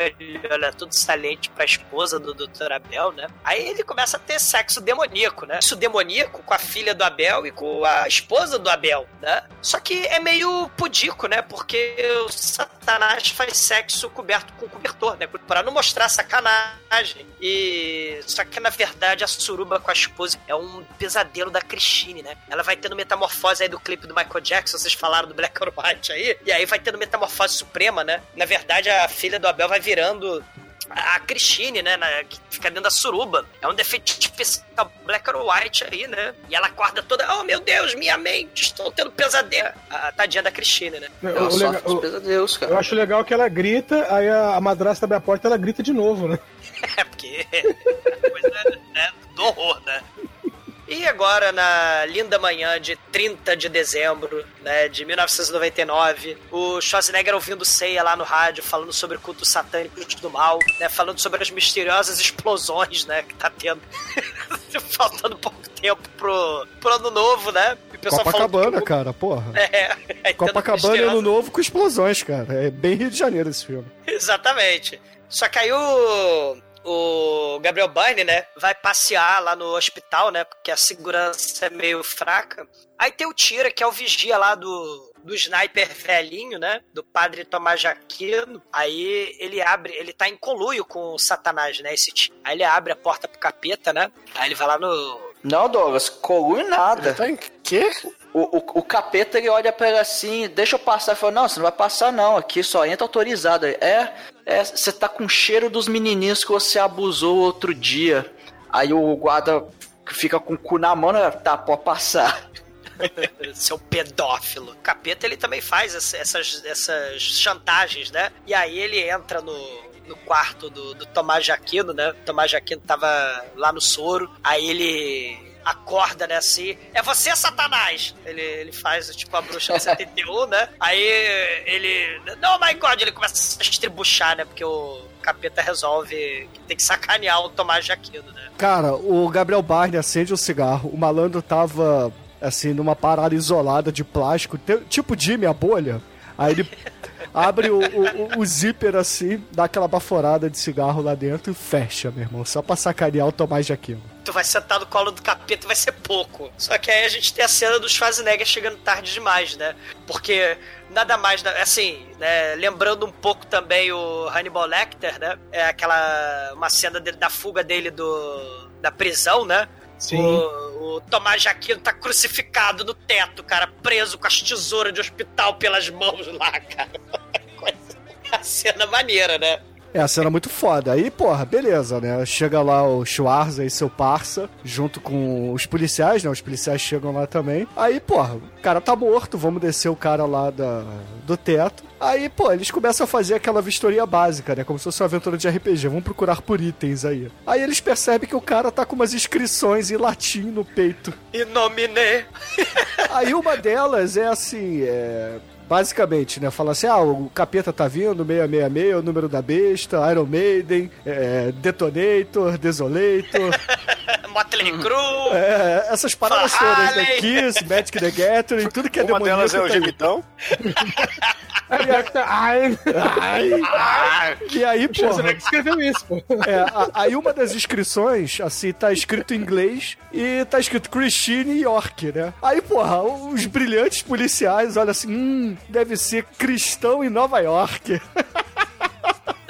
ele olha todo saliente pra esposa do Dr. Abel, né? Aí ele começa a ter sexo demoníaco, né? Isso demoníaco com a filha do Abel e com a esposa do Abel, né? Só que é meio pudico, né? Porque o Satanás faz sexo coberto com cobertor, né? Pra não mostrar sacanagem. E só que na verdade a suruba com a esposa é um pesadelo da Christine, né? Ela vai tendo metamorfose aí do clipe do Michael Jackson, vocês falaram do Black or White aí, e aí vai tendo metamorfose suprema, né? Na verdade a filha do Abel vai virando a Christine, né, na- que fica dentro da suruba. É um defeito especial Black or White aí, né? E ela acorda toda, oh meu Deus, minha mente, estou tendo pesadelo. A tadinha da Christine, né? O- Ela sofre legal- pesadelos, cara. Eu acho legal que ela grita, aí a, a madrasta abre a porta ela grita de novo, né? É, porque é coisa né, do horror, né? E agora, na linda manhã de 30 de dezembro né, de 1999, o Schwarzenegger ouvindo Ceia lá no rádio, falando sobre cultos satânicos do mal, né, falando sobre as misteriosas explosões né, que tá tendo. Faltando pouco tempo pro, pro ano novo, né? O pessoal falando Copacabana, que cara, porra. É, tendo Copacabana e Ano Novo com explosões, cara. É bem Rio de Janeiro esse filme. Exatamente. Só que aí o, o Gabriel Byrne, né, vai passear lá no hospital, né, porque a segurança é meio fraca. Aí tem o Tira, que é o vigia lá do, do sniper velhinho, né, do padre Tomás Jaquino. Aí ele abre, ele tá em conluio com o Satanás, né, esse Tira. Aí ele abre a porta pro capeta, né, aí ele vai lá no... Não, Douglas, colui nada. Tá em quê? O, o, o capeta ele olha pra ele assim, deixa eu passar. Ele fala, não, você não vai passar não, aqui só entra autorizado. É, é, você tá com cheiro dos menininhos que você abusou outro dia. Aí o guarda fica com o cu na mão, né? Tá, pode passar. Seu pedófilo. O capeta ele também faz essa- essas, essas chantagens, né? E aí ele entra no, no quarto do, do Tomás Jaquino, né? Tomás Jaquino tava lá no soro. Aí ele acorda, né, assim. É você, Satanás! Ele, ele faz, tipo, a bruxa de 71, né? Aí ele. Não, my God! Ele começa a estribuchar, né? Porque o capeta resolve que tem que sacanear o Tomás Jaquino, né? Cara, o Gabriel Barney acende um cigarro. O malandro tava, assim, numa parada isolada de plástico, tipo Jimmy, a bolha. Aí ele abre o, o- o zíper assim, dá aquela baforada de cigarro lá dentro e fecha, meu irmão. Só pra sacanear o Tomás de Aquino. tu vai sentar no colo do capeta e vai ser pouco. Só que aí a gente tem a cena do Schwarzenegger chegando tarde demais, né? Porque nada mais, assim, né? Lembrando um pouco também o Hannibal Lecter, né? É aquela, uma cena dele, da fuga dele do, da prisão, né? Sim. O, o Tomás Jaquino tá crucificado no teto, cara, preso com as tesouras de hospital pelas mãos lá, cara. A cena maneira, né? É, a cena muito foda. Aí, porra, beleza, né? Chega lá o Schwarza e seu parça, junto com os policiais, né? Os policiais chegam lá também. Aí, porra, o cara tá morto, vamos descer o cara lá da, do teto. Aí, pô, eles começam a fazer aquela vistoria básica, né? Como se fosse uma aventura de RPG. Vamos procurar por itens aí. Aí eles percebem que o cara tá com umas inscrições em latim no peito. E nominé. Aí uma delas é assim, é, basicamente, né? Fala assim, ah, o capeta tá vindo, 666, é o número da besta, Iron Maiden, é, Detonator, Desolator, Motley Crue. é, essas paradas todas, né? Kiss, Magic the Gathering, tudo que é Uma demoníaco delas é o tá aí. Gemidão. Ai, Ai. E aí, porra, Schwarzenegger escreveu isso, pô. é, aí uma das inscrições, assim, tá escrito em inglês e tá escrito Christine York, né? Aí, porra, os brilhantes policiais olham assim, hum, deve ser cristão em Nova York.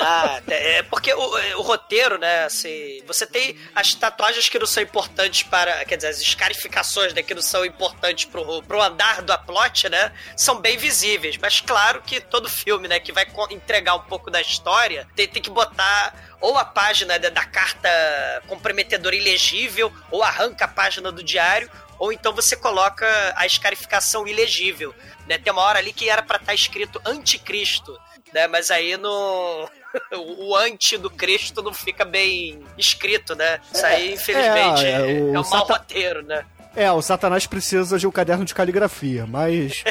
Ah, é porque o, o roteiro, né, assim, você tem as tatuagens que não são importantes para, quer dizer, as escarificações, né, que não são importantes pro, pro andar do plot, né, são bem visíveis, mas claro que todo filme, né, que vai entregar um pouco da história, tem, tem que botar ou a página da, da carta comprometedora ilegível, ou arranca a página do diário, ou então você coloca a escarificação ilegível, né, tem uma hora ali que era pra estar escrito anticristo, né, mas aí no o anti do Cristo não fica bem escrito, né? Isso aí, infelizmente, é, é, é, o é um mau Satan- roteiro, né? É, o Satanás precisa de um caderno de caligrafia, mas.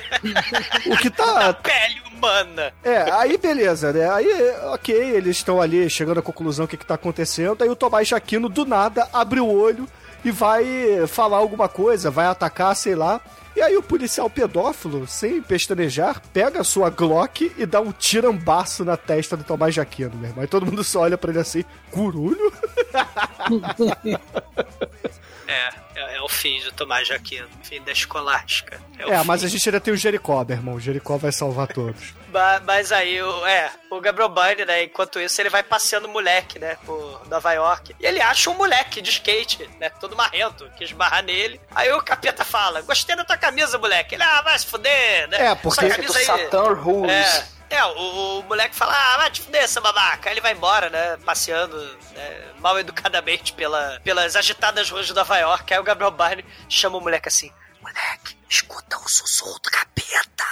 o que tá. Pele humana. É, aí beleza, né? Aí, ok, eles estão ali chegando à conclusão do que, que tá acontecendo. Aí o Tomás Jaquino, do nada, abre o olho e vai falar alguma coisa, vai atacar, sei lá. E aí o policial pedófilo, sem pestanejar, pega a sua Glock e dá um tirambaço na testa do Tomás Jaquino, meu irmão. Aí todo mundo só olha pra ele assim, curulho? É, é, é o fim de Tomás Jaquino, fim da escolástica. É, É, mas a gente ainda tem o Jericó, meu irmão. O Jericó vai salvar todos. Mas aí, o, é, o Gabriel Byrne, né, enquanto isso, ele vai passeando o moleque, né, por Nova York. E ele acha um moleque de skate, né, todo marrento, que esbarra nele. Aí o capeta fala, gostei da tua camisa, moleque. Ele, ah, vai se fuder, né? É, porque- camisa aí... Satan Rules. É, é o, o moleque fala, ah, vai te fuder, essa babaca. Aí ele vai embora, né, passeando né, mal educadamente pela, pelas agitadas ruas de Nova York. Aí o Gabriel Byrne chama o moleque assim, moleque, escuta o sussurro do capeta.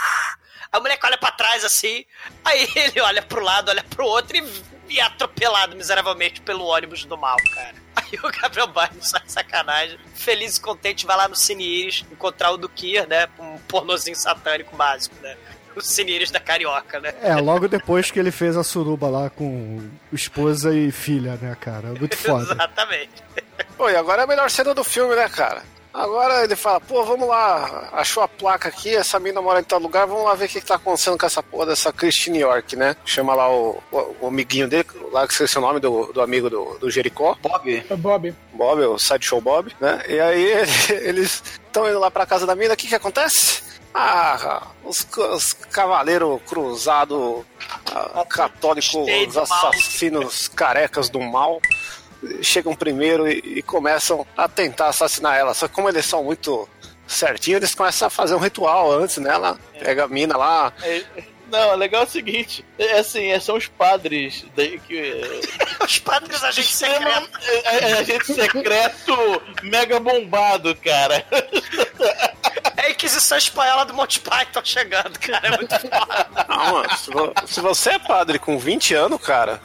Aí o moleque olha pra trás assim, aí ele olha pro lado, olha pro outro e, e é atropelado miseravelmente pelo ônibus do mal, cara. Aí o Gabriel Byrne, de sacanagem, feliz e contente, vai lá no Cine Iris encontrar o Dukir, né? Um pornozinho satânico básico, né? O Cine Iris da Carioca, né? É, logo depois que ele fez a suruba lá com esposa e filha, né, cara? Muito foda. Exatamente. Pô, e agora é a melhor cena do filme, né, cara? Agora ele fala, pô, vamos lá, achou a placa aqui, essa mina mora em tal lugar, vamos lá ver o que, que tá acontecendo com essa porra dessa Christine York, né? Chama lá o, o, o amiguinho dele, lá que esqueci o nome do, do amigo do, do Jericó. Bob. É Bob. Bob, o Sideshow Bob, né? E aí eles estão indo lá pra casa da mina, o que que acontece? Ah, os, os cavaleiros cruzados, ah, católicos, do mal. assassinos carecas do mal, chegam primeiro e, e começam a tentar assassinar ela. Só que como eles são muito certinhos, eles começam a fazer um ritual antes nela, pega a mina lá, Não, o legal é o seguinte: é assim, é, são os padres daí que. Os padres agente Sistema- secreto. É, é agente secreto mega bombado, cara. É a Inquisição Espanhola do Monty Python chegando, cara. É muito foda. Não, mano, se, vo- se você é padre com 20 anos, cara,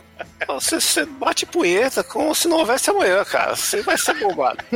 você, você bate punheta como se não houvesse amanhã, cara. Você vai ser bombado.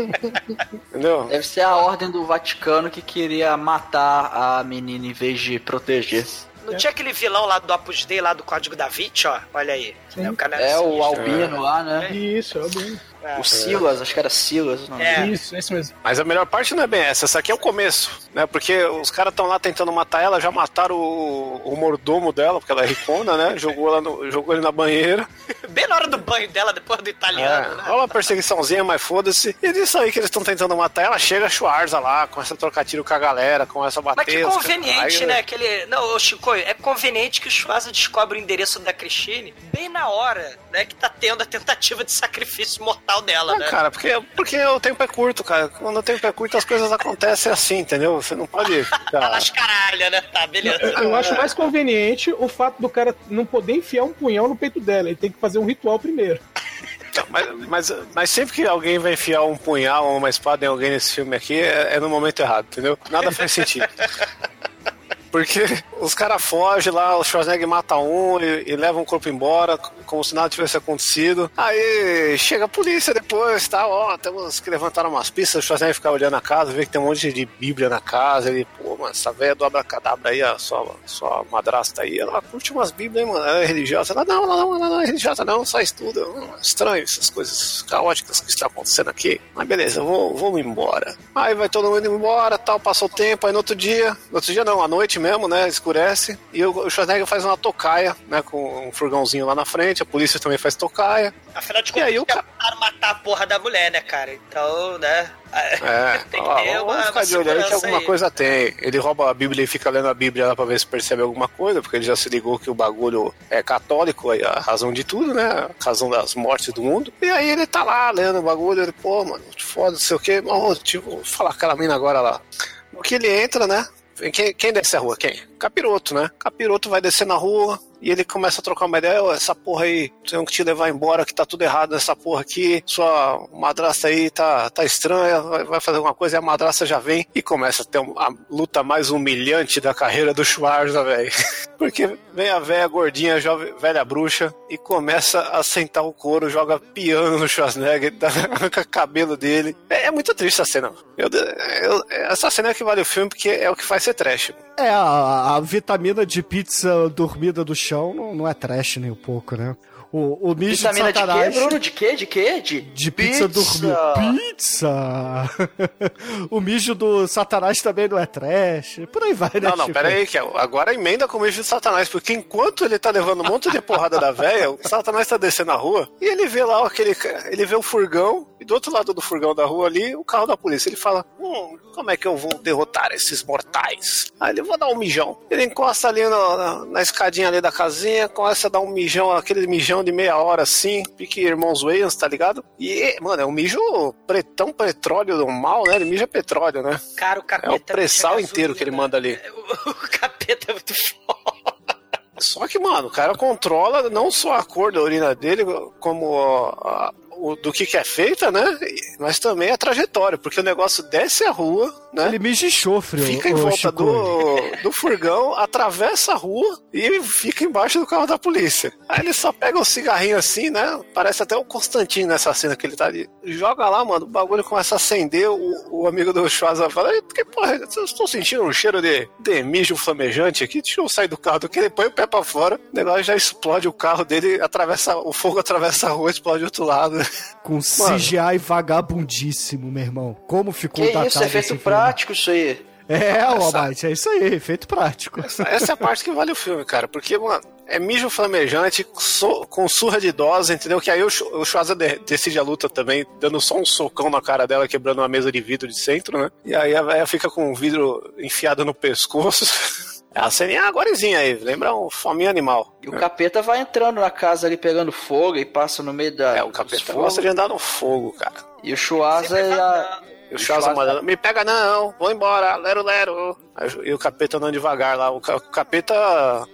Entendeu? Deve ser a ordem do Vaticano que queria matar a menina em vez de proteger. Não tinha aquele vilão lá do Opus Dei, lá do Código da Vinci, ó. Olha aí. É o É o. Albino lá, né? Isso, é o bem. É. O Silas, acho que era Silas. o nome É. Isso, esse mesmo. Mas a melhor parte não é bem essa, essa aqui é o começo, né? Porque os caras estão lá tentando matar ela, já mataram o, o mordomo dela, porque ela é ricona, né? Jogou, ela no- jogou ele na banheira. Bem na hora do banho dela, depois do É, italiano, né? olha uma perseguiçãozinha, mas foda-se. E disso aí que eles estão tentando matar ela, chega a Schwarza lá, começa a trocar tiro com a galera, começa a bater. Mas que conveniente, né? Que ele... Não, ô Chico, é conveniente que o Schwarza descobre o endereço da Christine bem na hora, né? Que tá tendo a tentativa de sacrifício mortal dela, Não, né? cara, porque, porque o tempo é curto, cara. Quando o tempo é curto, as coisas acontecem assim, entendeu? Você não pode ficar... Elas caralha, né? Tá, beleza. Eu acho mais conveniente o fato do cara não poder enfiar um punhal no peito dela. Ele tem que fazer um ritual primeiro. Mas, mas, mas sempre que alguém vai enfiar um punhal ou uma espada em alguém nesse filme aqui, é, é no momento errado, entendeu? Nada faz sentido. Porque os caras fogem lá, o Schwarzenegger mata um e, e leva um corpo embora, como se nada tivesse acontecido. Aí chega a polícia depois, tá? Ó, temos que levantar umas pistas, o Schwarzenegger fica olhando a casa, vê que tem um monte de bíblia na casa. Ele, pô, mano, essa velha do abracadabra aí, a sua, sua madrasta aí, ela curte umas bíblias, hein, mano? Ela é religiosa. Ela, não, não, não, não, é religiosa, não, só estuda. Hum, estranho essas coisas caóticas que estão acontecendo aqui. Mas beleza, vou, vou embora. Aí vai todo mundo embora, tal, passou o tempo, aí no outro dia, no outro dia não, à noite mesmo, né, escurece, e o, Schwarzenegger faz uma tocaia, né, com um furgãozinho lá na frente, a polícia também faz tocaia. Afinal de E contas, aí o matar a porra da mulher, né, cara? Então, né? É, Tem que ter uma, ficar uma de olho aí que alguma aí. coisa tem. Ele rouba a Bíblia e fica lendo a Bíblia lá pra ver se percebe alguma coisa, porque ele já se ligou que o bagulho é católico, a razão de tudo, né? A razão das mortes do mundo. E aí ele tá lá lendo o bagulho, ele, pô, mano, foda, não sei o quê. Mas, tipo, vou falar aquela mina agora lá. No que ele entra, né? Quem, quem desce a rua? Quem? Capiroto, né? Capiroto vai descer na rua e ele começa a trocar uma ideia. "Ô, essa porra aí, tenho que te levar embora, que tá tudo errado nessa porra aqui. Sua madrasta aí tá, tá estranha, vai, fazer alguma coisa e a madrasta já vem e começa a ter a luta mais humilhante da carreira do Schwarza, velho. Porque vem a velha gordinha, jovem, velha bruxa e começa a sentar o couro, joga piano no Schwarzenegger, arranca cabelo dele. É, é muito triste essa cena. Eu- eu- essa cena é que vale o filme porque é o que faz ser trash. É, a, a vitamina de pizza dormida do chão não, não é trash nem um pouco, né? O, o mijo de Vitamina de quê, satanás... Bruno? De quê? De quê? De, De pizza, dormida. Pizza! o mijo do satanás também não é trash. Por aí vai, né, Não, não, Chico? pera aí, que agora emenda com o mesmo de Satanás, porque enquanto ele tá levando um monte de porrada da véia, o Satanás tá descendo a rua e ele vê lá aquele. Ele vê o furgão, e do outro lado do furgão da rua ali, o carro da polícia. Ele fala: Hum, como é que eu vou derrotar esses mortais? Aí ele vou dar um mijão. Ele encosta ali na, na- na escadinha ali da casinha, começa a dar um mijão, aquele mijão de meia hora assim, pique irmãos Wayans, tá ligado? E, mano, é um mijo pretão petróleo do mal, né? Ele mija petróleo, né? Cara, o É capeta. o pré-sal mija inteiro que ele manda ali. O, o capeta é muito foda. Só que, mano, o cara controla não só a cor da urina dele, como a- o, do que, que é feita, né? Mas também a trajetória, porque o negócio desce a rua, né? Ele mija enxofre, Fica em volta Chico. do, do furgão, atravessa a rua e fica embaixo do carro da polícia. Aí ele só pega o cigarrinho assim, né? Parece até o Constantino nessa cena que ele tá ali. Joga lá, mano, o bagulho começa a acender. O, o amigo do Schwarza fala: "Ei, que porra, eu estou sentindo um cheiro de, de mijo flamejante aqui. Deixa eu sair do carro do que ele põe o pé pra fora. O negócio já explode o carro dele, atravessa, o fogo atravessa a rua, explode do outro lado. Com CGI vagabundíssimo, meu irmão. Como ficou Que datado isso, é esse efeito filme. prático isso aí. É, Almighty, é isso aí, efeito prático. Essa é a parte que vale o filme, cara. Porque, mano, é mijo flamejante so- com surra de idosa, entendeu? Que aí o, o decide a luta também, dando só um socão na cara dela, quebrando uma mesa de vidro de centro, né? E aí a velha fica com o vidro enfiado no pescoço. É a ceninha agorezinha aí, lembra um fominha animal. E o capeta vai entrando na casa ali pegando fogo e passa no meio da. É, o capeta gosta de andar no fogo, cara. E o Schwarza. E o Schwarza mandando, me pega não, vou embora, lero, lero. E o capeta andando devagar lá. O, ca- o capeta.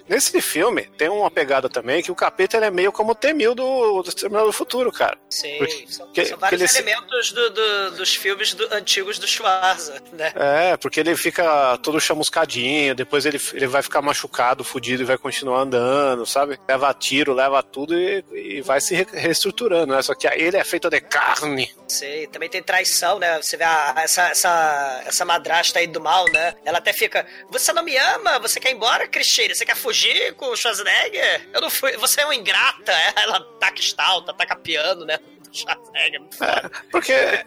Nesse filme, tem uma pegada também que o capeta ele é meio como o T-1000 do, do Terminal do Futuro, cara. Sim, Porque- são, que- são vários ele- elementos do- do- dos filmes do- antigos do Schwarza, né? É, porque ele fica todo chamuscadinho, depois ele, ele vai ficar machucado, fudido e vai continuar andando, sabe? Leva tiro, leva tudo e, e vai se re- reestruturando, né? Só que aí ele é feito de carne. Sei, também tem traição, né? Você vê a- essa, essa, essa madrasta aí do mal, né? Ela até fica, você não me ama? Você quer ir embora, Cristina? Você quer fugir com o Schwarzenegger? Eu não fui, você é uma ingrata. Ela taca estalta, taca piano, né? Foda. Porque é,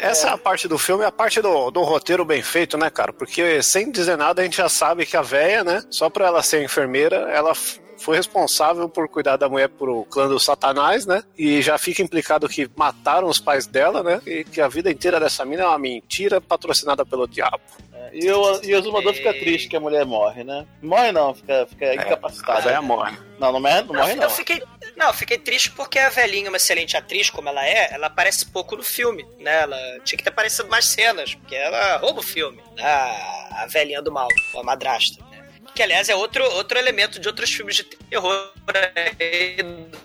essa é a parte do filme, é a parte do, do roteiro bem feito, né, cara? Porque sem dizer nada, a gente já sabe que a véia, né, só pra ela ser enfermeira, ela foi responsável por cuidar da mulher pro clã do Satanás, né? E já fica implicado que mataram os pais dela, né? E que a vida inteira dessa mina é uma mentira patrocinada pelo diabo. E o, e o exumador fica triste que a mulher morre, né? Morre não, fica, fica incapacitada. a morre. Não, não morre, não morre Eu não. fiquei. Não, eu fiquei triste porque a velhinha, uma excelente atriz como ela é, ela aparece pouco no filme, né? Ela tinha que ter aparecido mais cenas, porque ela rouba o filme. né? A, a velhinha do mal, a madrasta. Que, aliás, é outro, outro elemento de outros filmes de terror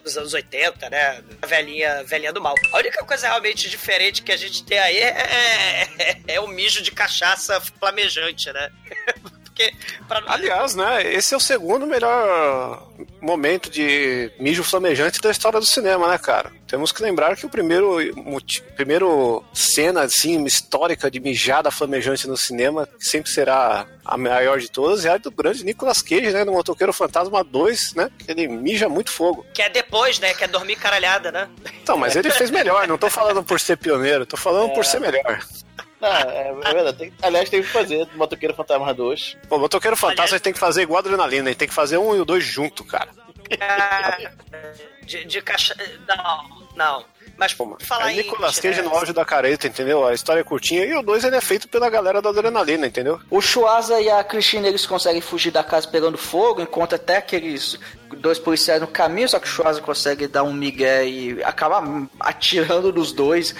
dos anos 80, né? A velhinha, velhinha do mal. A única coisa realmente diferente que a gente tem aí é, é, é o mijo de cachaça flamejante, né? Porque, pra... Aliás, né, esse é o segundo melhor momento de mijo flamejante da história do cinema, né, cara? Temos que lembrar que o primeiro, primeiro cena, assim, histórica de mijada flamejante no cinema, que sempre será a maior de todas, é a do grande Nicolas Cage, né, no Motoqueiro Fantasma 2, né, que ele mija muito fogo. Que é depois, né? Que é dormir caralhada, né? Então, mas ele fez melhor, não tô falando por ser pioneiro, tô falando por ser melhor. Não, é, é verdade. Tem- aliás, tem que fazer do Motoqueiro Fantasma 2. Pô, Motoqueiro Fantasma a gente tem que fazer igual Adrenalina, a gente tem que fazer um e o dois junto, cara. De, de caixa. Não, não. Mas falar É em. Nicolas Cage no auge da careta, entendeu? A história é curtinha. E o 2 ele é feito pela galera da Adrenalina, entendeu? O Schwarza e a Cristina eles conseguem fugir da casa pegando fogo, encontra até aqueles dois policiais no caminho, só que o Schwarza consegue dar um migué e acaba atirando nos dois.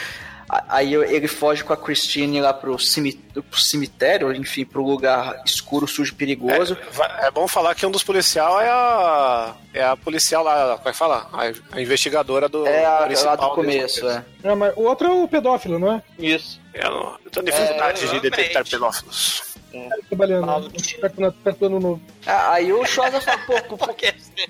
Aí ele foge com a Christine lá pro cemi- pro cemitério, enfim, pro lugar escuro, sujo, perigoso. É, é bom falar que um dos policial é a. É a policial lá, como é que fala? A, a investigadora do. É, a, lá do começo, é. Ah, mas o outro é o pedófilo, não é? Isso. Eu, não- eu tô em dificuldade É, de detectar pedófilos. Trabalhando perto, perto do ano novo. Ah, Aí o Schwarza fala, pô, por, por,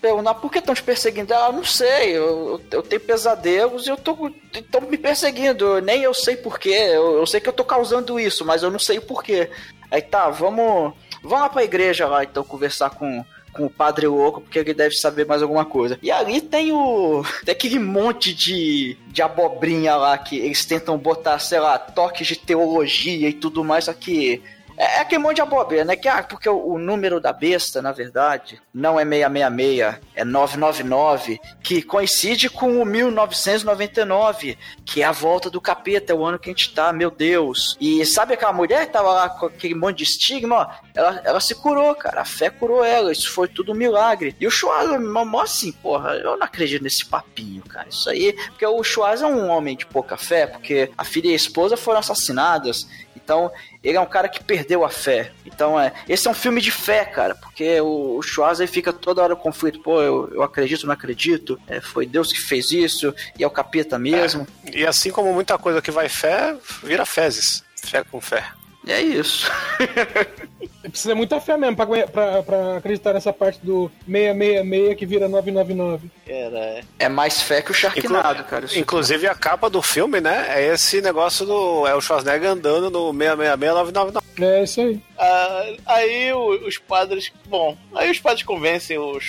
perguntar por que estão te perseguindo? Ela, não sei, eu, eu tenho pesadelos e eu tô, estão me perseguindo, nem eu sei porquê, eu, eu sei que eu tô causando isso, mas eu não sei o porquê. Aí tá, vamos, vamos lá pra igreja lá então conversar com, com o padre louco, porque ele deve saber mais alguma coisa. E ali tem o. Tem aquele monte de, de abobrinha lá que eles tentam botar, sei lá, toques de teologia e tudo mais, só que. É, é aquele monte de abobrinha, né? Que, ah, porque o, o número da besta, na verdade, não é 666, é 999, que coincide com o 1999, que é a volta do capeta, é o ano que a gente tá, meu Deus. E sabe aquela mulher que tava lá com aquele monte de estigma? Ela, ela se curou, cara, a fé curou ela, isso foi tudo um milagre. E o Schwarza, mó assim, porra, eu não acredito nesse papinho, cara, isso aí, porque o Schwarza é um homem de pouca fé, porque a filha e a esposa foram assassinadas, então, ele é um cara que perdeu a fé. Então, é, esse é um filme de fé, cara, porque o, o Schwarzenegger fica toda hora no conflito. Pô, eu, eu acredito, não acredito. É, foi Deus que fez isso e é o capeta mesmo. E assim como muita coisa que vai fé, vira fezes. Fé com fé. É isso. Precisa muita fé mesmo pra, pra, pra acreditar nessa parte do 666 que vira 999. Era. É mais fé que o Sharknado, cara. isso. Inclusive a capa do filme, né? É esse negócio do. É o Schwarzenegger andando no 666 É isso aí. Ah, aí o- os padres. Bom, aí os padres convencem o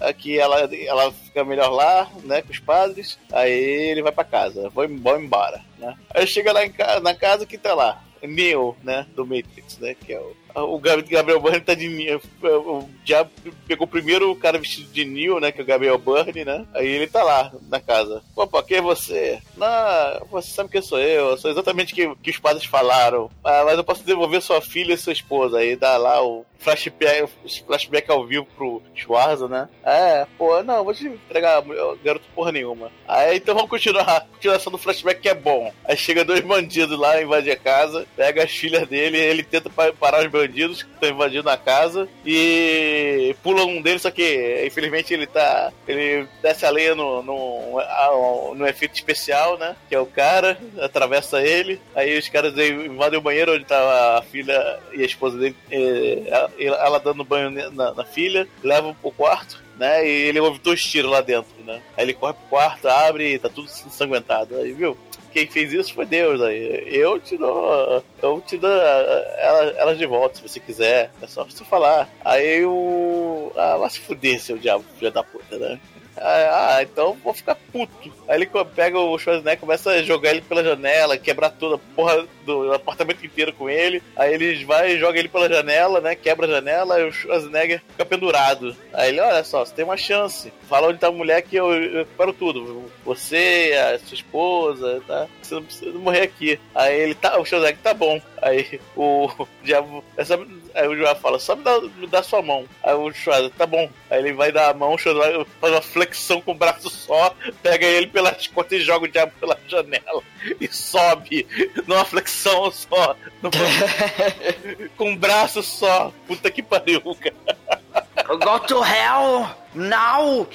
ah, que ela, ela fica melhor lá, né, com os padres. Aí ele vai pra casa, vou, vou embora, né? Aí chega lá em na casa que tá lá, Neo, né, do Matrix, né, que é o. O Gab- Gabriel Byrne tá de Neo. O diabo pegou primeiro o cara vestido de Neo, né? Que é o Gabriel Byrne, né? Aí ele tá lá na casa. Opa, quem é você? Não, você sabe quem sou eu. Eu sou exatamente o que, que os padres falaram. Ah, mas eu posso devolver sua filha e sua esposa. Aí dá lá o flashback, flashback ao vivo pro Schwarza, né? É, pô, não, vou te entregar garoto porra nenhuma. Aí então vamos continuar. Continuação do flashback que é bom. Aí chega dois bandidos lá, invade a casa, pega as filhas dele, ele tenta pa- parar os bandidos que estão invadindo a casa e pula um deles, só que infelizmente ele tá. Ele desce a lenha no, no, no efeito especial, né? Que é o cara, atravessa ele, aí os caras invadem o banheiro onde tá a filha e a esposa dele, eh, ela, ela dando banho na, na filha, levam pro quarto. Né, e ele ouve dois tiros lá dentro, né? Aí ele corre pro quarto, abre e tá tudo ensanguentado. Aí, viu? Quem fez isso foi Deus aí. Eu te dou. Eu te dou elas, elas de volta, se você quiser. É só você falar. Aí o. Ah, vai se fuder, seu diabo, filho da puta, né? Ah, então vou ficar puto. Aí ele pega o Schwarzenegger, começa a jogar ele pela janela, quebrar toda a porra do apartamento inteiro com ele. Aí ele vai e joga ele pela janela, né? Quebra a janela e o Schwarzenegger fica pendurado. Aí ele, olha só, você tem uma chance. Fala onde tá a mulher que eu, eu recupero tudo. Você, a sua esposa, tá? Você não precisa morrer aqui. Aí ele, tá, o Schwarzenegger, tá bom. Aí o diabo, é só- aí o diabo fala, só me dá, me dá sua mão. Aí o Schwarzenegger, tá bom. Aí ele vai dar a mão, o faz uma flexão com o braço só, pega ele pelas costas e joga o diabo pela janela. E sobe numa flexão só. no- com um braço só. Puta que pariu, cara. Go to hell now!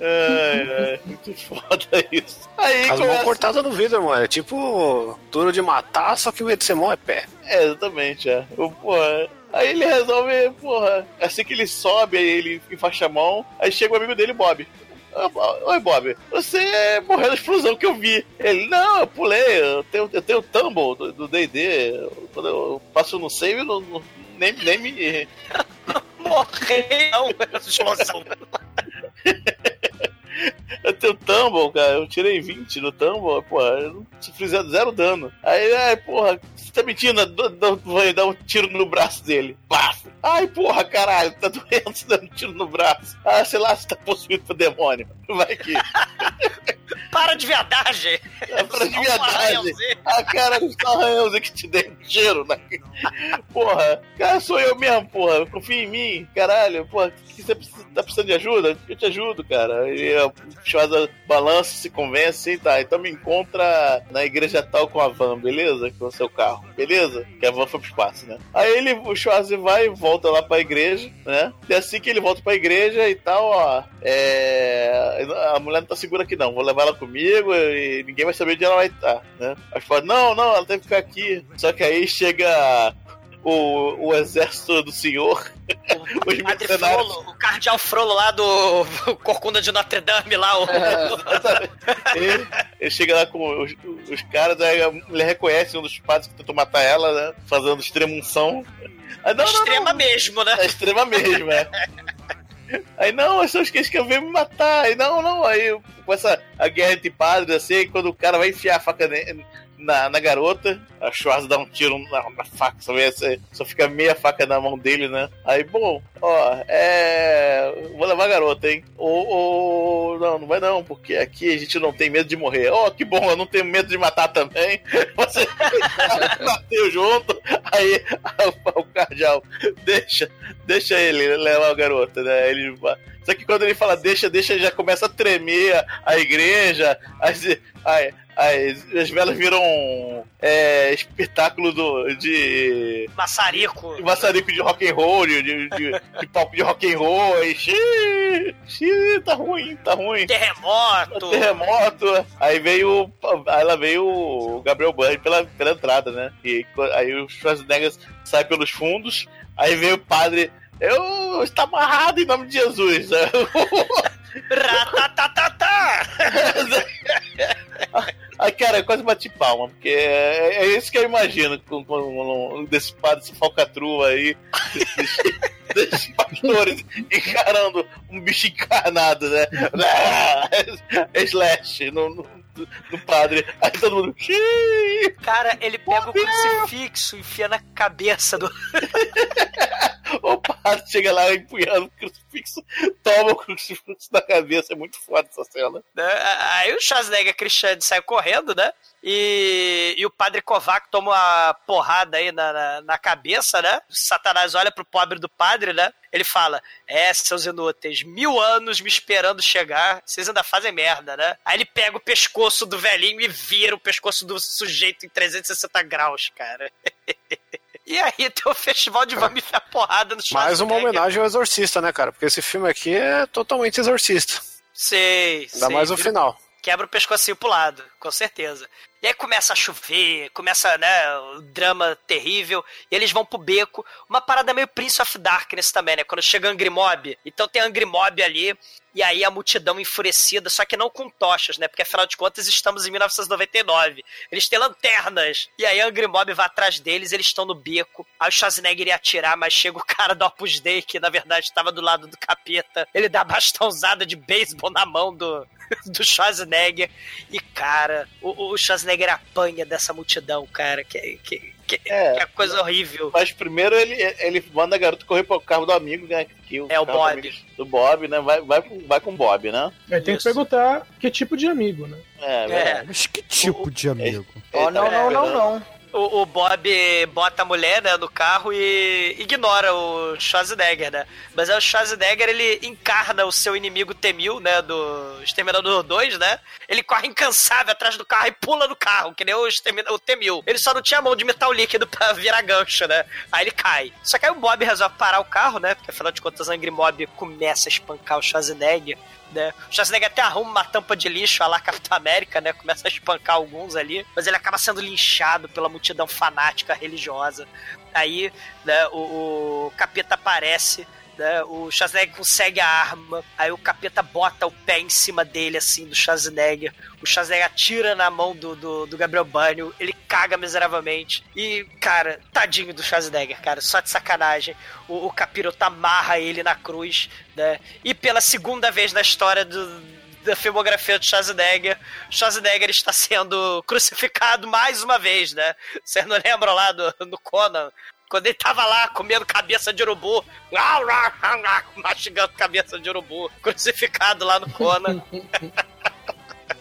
Ai, ai, muito foda isso. Aí As mãos começa... cortadas no vidro, mano. É tipo duro de matar, só que o meio de ser mão é pé. É, exatamente, é. O, porra, aí ele resolve, porra, assim que ele sobe, aí ele enfaixa a mão, aí chega o amigo dele, Bob. Ah, Oi, Bob, você morreu na explosão que eu vi. Ele, não, eu pulei, eu tenho, eu tenho o Tumble do D&D, quando eu passo no save, eu não, não- nem, nem me... Morreu! Explosão. Eu tenho Tumble, cara, eu tirei 20 no Tumble, porra, eu não sofri zero, zero dano. Aí, ai, porra, você tá mentindo? Dá- Vai dar um tiro no braço dele. Bafo. Ai, porra, caralho, tá doendo, você dando um tiro no braço. Ah, sei lá, você tá possuído por demônio. Vai que. Para de viadagem! É para de viadagem. arranhãozinho. Ah, cara, só arranhãozinho que te dei um tiro. Né? Porra, cara, sou eu mesmo, porra. Confia em mim, caralho. Porra, que você tá precisando de ajuda? Eu te ajudo, cara. E o Schwarza balança, se convence, tá. Então me encontra na igreja tal com a van, beleza? Com o seu carro, beleza? Que a van foi pro espaço, né? Aí ele, o Schwarza vai e volta lá pra igreja, né? E assim que ele volta pra igreja e tal, ó. É... A mulher não tá segura aqui, não. Vou levar ela comigo e ninguém vai saber onde ela vai estar, né? Aí fala, não, não, ela tem que ficar aqui. Só que aí chega o, o exército do senhor, os Padre. Frollo, o cardeal Frollo lá do Corcunda de Notre Dame lá. O... ele, ele chega lá com os, os caras, aí ele reconhece um dos padres que tentou matar ela, né? Fazendo extrema unção. Aí, não, não, Extrema não. mesmo, né? É extrema mesmo, é. Aí, não, são os que querem me matar. Aí, não, não. Aí começa a guerra entre padres, assim, quando o cara vai enfiar a faca ne- na, na garota, a Schwarz dá um tiro na, na faca, só, só fica meia faca na mão dele, né? Aí, bom, ó, é. Vou levar a garota, hein? Ou, ou. Não, não vai não, porque aqui a gente não tem medo de morrer. Ó, que bom, eu não tenho medo de matar também. Você bateu junto. Aí o cardeal, deixa, deixa ele levar a garota, né? Ele Só que quando ele fala deixa, deixa, já começa a tremer a, igreja, as, as, as velas viram é, espetáculo do, de, Maçarico. de maçarico de rock and roll, de, de, de, palco de rock and roll, aí, xiii, xiii, tá ruim, tá ruim. Terremoto. Terremoto. Aí veio. Aí lá veio o Gabriel Burry pela, pela entrada, né? E aí o Schwarzenegger sai pelos fundos. Aí veio o padre. Eu está amarrado em nome de Jesus. Ratatatata. Aí, cara, eu quase bati palma, porque é, é isso que eu imagino com, com desse padre, esse falcatrua aí, desses, desses pastores encarando um bicho encarnado, né? Slash no, no padre. Aí todo mundo. "Xiii". Cara, ele pega o crucifixo, enfia na cabeça do. O padre chega lá empunhando o crucifixo, toma o crucifixo na cabeça. É muito foda essa cena. né? Aí o Schwarzenegger Cristiano sai correndo, né? E, e o padre Kovac toma uma porrada aí na, na, na cabeça, né? Satanás olha pro pobre do padre, né? Ele fala: É, seus inúteis, mil anos me esperando chegar, vocês ainda fazem merda, né? Aí ele pega o pescoço do velhinho e vira o pescoço do sujeito em 360 graus, cara. E aí tem o festival de vamos enfiar porrada no Mais uma homenagem ao Exorcista, né, cara? Porque esse filme aqui é totalmente exorcista. Sei, Ainda sei. mais o final. Quebra o pescocinho pro lado, com certeza. E aí começa a chover, começa, né, o drama terrível, e eles vão pro beco. Uma parada meio Prince of Darkness também, né? Quando chega Angry Mob. Então tem Angry Mob ali, e aí a multidão enfurecida, só que não com tochas, né? Porque afinal de contas estamos em 1999. Eles têm lanternas. E aí Angry Mob vai atrás deles, eles estão no beco. Aí o Schwarzenegger ia atirar, mas chega o cara do Opus Dei, que na verdade estava do lado do capeta. Ele dá bastãozada de beisebol na mão do, do Schwarzenegger. E, cara, o, o Schwarzenegger apanha dessa multidão, cara. Que, que, que, É. que é coisa horrível. Mas primeiro ele, ele manda a garota correr pro carro do amigo, né? Que É, o carro do Bob. Do Bob, né? Vai, vai, com- vai com o Bob, né? Aí tem que Isso. perguntar que tipo de amigo, né? É, É. Mas que tipo de amigo? Oh, não, não, não, não. O, o Bob bota a mulher né, no carro e ignora o Schwarzenegger, né? Mas aí o Schwarzenegger, ele encarna o seu inimigo Temil, né? Do Exterminador 2, né? Ele corre incansável atrás do carro e pula no carro, que nem o, o Temil. Ele só não tinha mão de metal líquido pra virar gancho, né? Aí ele cai. Só que aí o Bob resolve parar o carro, né? Porque afinal de contas, Angry Mob começa a espancar o Schwarzenegger. Né? O Schwarzenegger até arruma uma tampa de lixo a lá Capitão América, né? Começa a espancar alguns ali, mas ele acaba sendo linchado pela multidão fanática religiosa. Aí, né, o, o capeta aparece, né? O Schwarzenegger consegue a arma, aí o capeta bota o pé em cima dele, assim, do Schwarzenegger. O Schwarzenegger atira na mão do, do, do Gabriel Bânio, ele caga miseravelmente. E, cara, tadinho do Schwarzenegger, cara, só de sacanagem. O, o capiroto amarra ele na cruz, né? E pela segunda vez na história do, da filmografia do Schwarzenegger, Schwarzenegger está sendo crucificado mais uma vez, né? Vocês não lembram lá do, do Conan? Quando ele tava lá comendo cabeça de urubu, mastigando cabeça de urubu, crucificado lá no Conan.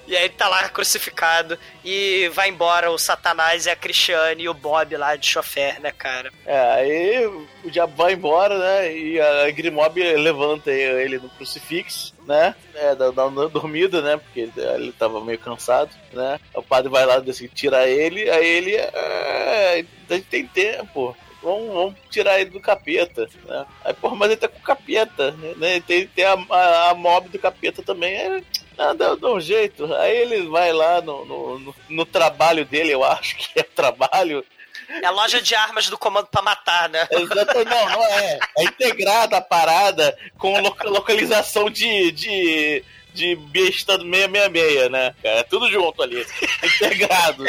E aí ele tá lá crucificado e vai embora o Satanás e a Cristiane e o Bob lá de chofer, né, cara? É, aí o diabo vai embora, né? E a Grimob levanta ele no crucifixo, né? É, dá, dá uma dormida, né? Porque ele, ele tava meio cansado, né? O padre vai lá assim, tira ele, aí ele. É, a gente tem tempo. Vamos, vamos tirar ele do capeta, né? Aí, porra, mas ele tá com o capeta, né? Tem, tem a, a, a mob do capeta também. Aí, ah, dá, dá um jeito. Aí ele vai lá no, no, no, no trabalho dele, eu acho que é trabalho, É a loja de armas do comando pra matar, né? Exato, não, não é. É integrada a parada com loca- localização de, de, de besta do 666, né? Cara, é tudo junto ali. Integrado.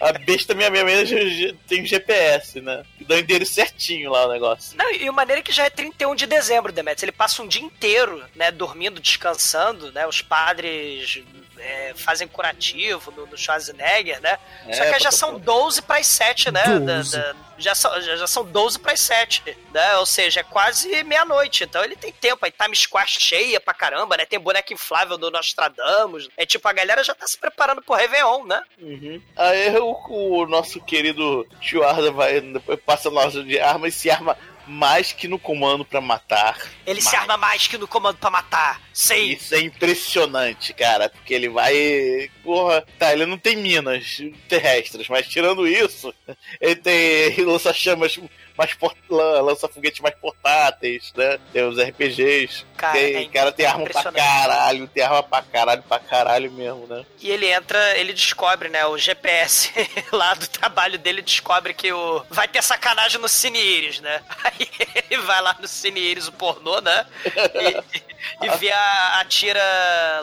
A besta 666 G- G- tem GPS, né? Dá o endereço certinho lá o negócio. Não, e o maneiro é que já é 31 de dezembro, Demetrius. Ele passa um dia inteiro, né, dormindo, descansando, né? Os padres é, fazem curativo no, no Schwarzenegger, né? Só É, que aí já são 12 para as 7, né? Da- 12. da- já, são, já, já são 12 para as 7, né? Ou seja, é quase meia-noite. Então ele tem tempo. Aí Time Square cheia pra caramba, né? Tem boneco inflável do Nostradamus. É tipo, a galera já tá se preparando pro Réveillon, né? Uhum. Aí o, o nosso querido Chuarda vai, passa na loja de armas e se arma mais que no comando pra matar. Ele se Mais. arma mais que no comando pra matar. Sei. Isso é impressionante, cara, porque ele vai. Porra, tá, ele não tem minas terrestres, mas tirando isso, ele tem lança-chamas mais port... lan- lança-foguetes mais portáteis, né? Tem os RPGs. Cara, tem, é cara tem arma pra caralho, tem arma pra caralho, pra caralho mesmo, né? E ele entra, ele descobre, né? O GPS lá do trabalho dele descobre que o vai ter sacanagem no Cine Iris, né? Aí ele vai lá no Cine Iris, o pornô, né? E, e vê a, a tira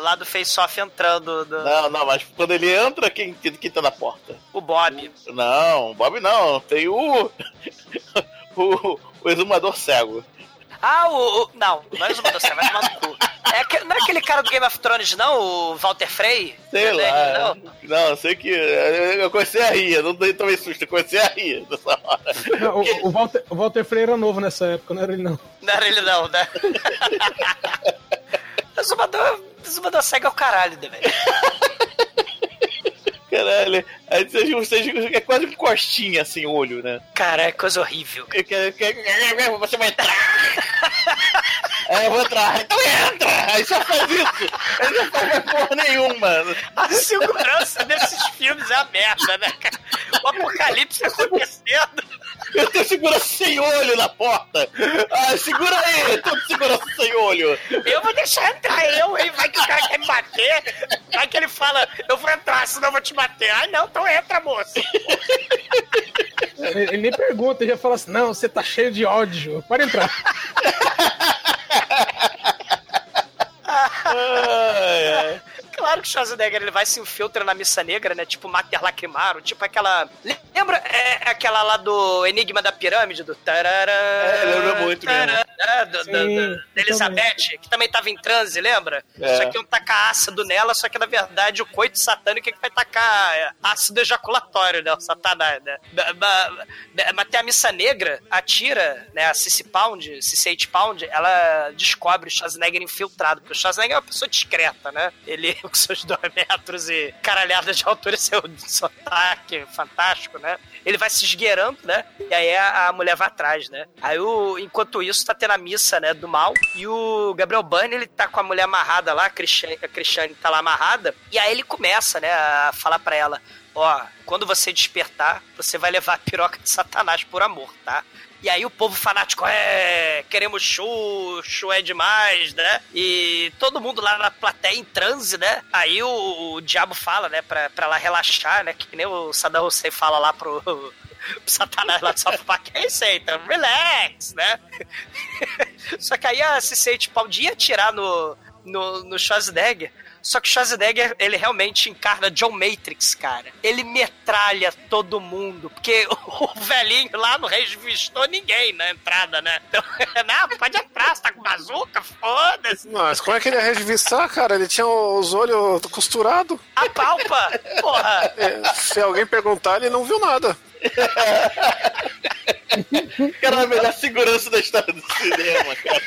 lá do Face Off entrando, do- Não, não, mas quando ele entra, quem, quem tá na porta? o Bob. Não, o Bob não, tem o. o, o exumador cego. Ah, o. o- não, não é o Cego, vai tomar no cu. É, não é aquele cara do Game of Thrones, não? O Walter Frey? Sei Não é lá. ele, Não? Não, eu sei que. Eu comecei a rir, eu não dei também susto, eu comecei a rir nessa hora. Não, o, o Walter, o Walter Freire era novo nessa época, não era ele não. Não era ele, não, né? Exumador, Exumador Cego é o caralho, né, velho? Caralho, aí vocês, vocês, é quase um costinha assim o olho, né? Cara, é coisa horrível. Que- Você vai entrar! É, eu vou entrar, então entra! Aí só faz isso! Aí não faz porra nenhuma! A segurança desses filmes é a merda, né, cara? O apocalipse acontecendo. Eu tenho segurança sem olho na porta. Ah, segura aí, tô com segurança sem olho. Eu vou deixar entrar eu, hein? Vai que o cara quer me bater. Vai que ele fala, eu vou entrar, senão eu vou te bater. Ai, não, então entra, moço. Ele, nem pergunta, ele já fala assim: não, você tá cheio de ódio. Pode entrar. Claro que o Schwarzenegger ele vai se infiltra na missa negra, né? Tipo Mater Lacrimaro, tipo aquela. Lembra é, aquela lá do Enigma da Pirâmide? Do. Tarará, É, lembra muito mesmo. tarará, do- da Elizabeth, que também tava em transe, lembra? É. Só que iam tacar ácido nela, só que na verdade o coito satânico é que vai tacar é, ácido ejaculatório, né? O satanás, né? Mas tem a missa negra, a tira, né? A Cici Pound, Cici 8 Pound, ela descobre o Schwarzenegger infiltrado, porque o Schwarzenegger é uma pessoa discreta, né? Ele, com seus dois metros e caralhada de altura, seu sotaque fantástico, né? Ele vai se esgueirando, né? E aí a, a mulher vai atrás, né? Aí, o, enquanto isso, tá tendo a missa, né? Do mal. E o Gabriel Byrne, ele tá com a mulher amarrada lá, a Cristiane, a Cristiane tá lá amarrada. E aí ele começa, né? A falar pra ela: Ó, quando você despertar, você vai levar a piroca de Satanás por amor, tá? E aí o povo fanático, é, queremos Xuxo, é demais, né? E todo mundo lá na plateia em transe, né? Aí o, o diabo fala, né, pra, pra ela relaxar, né? Que nem o Saddam Hussein fala lá pro, Satanás lá do South Park. É aí, então, relax, né? Só que aí a se sente pau de no, no, no Schwarzenegger. Só que o Schwarzenegger, ele realmente encarna John Matrix, cara. Ele metralha todo mundo, porque o velhinho lá não revistou ninguém na entrada, né? Então, não, pode entrar, você tá com bazuca, foda-se. Mas como é que ele ia revistar, cara? Ele tinha os olhos costurados. A palpa, porra. É, se alguém perguntar, ele não viu nada. Cara, a melhor segurança da história do cinema, cara.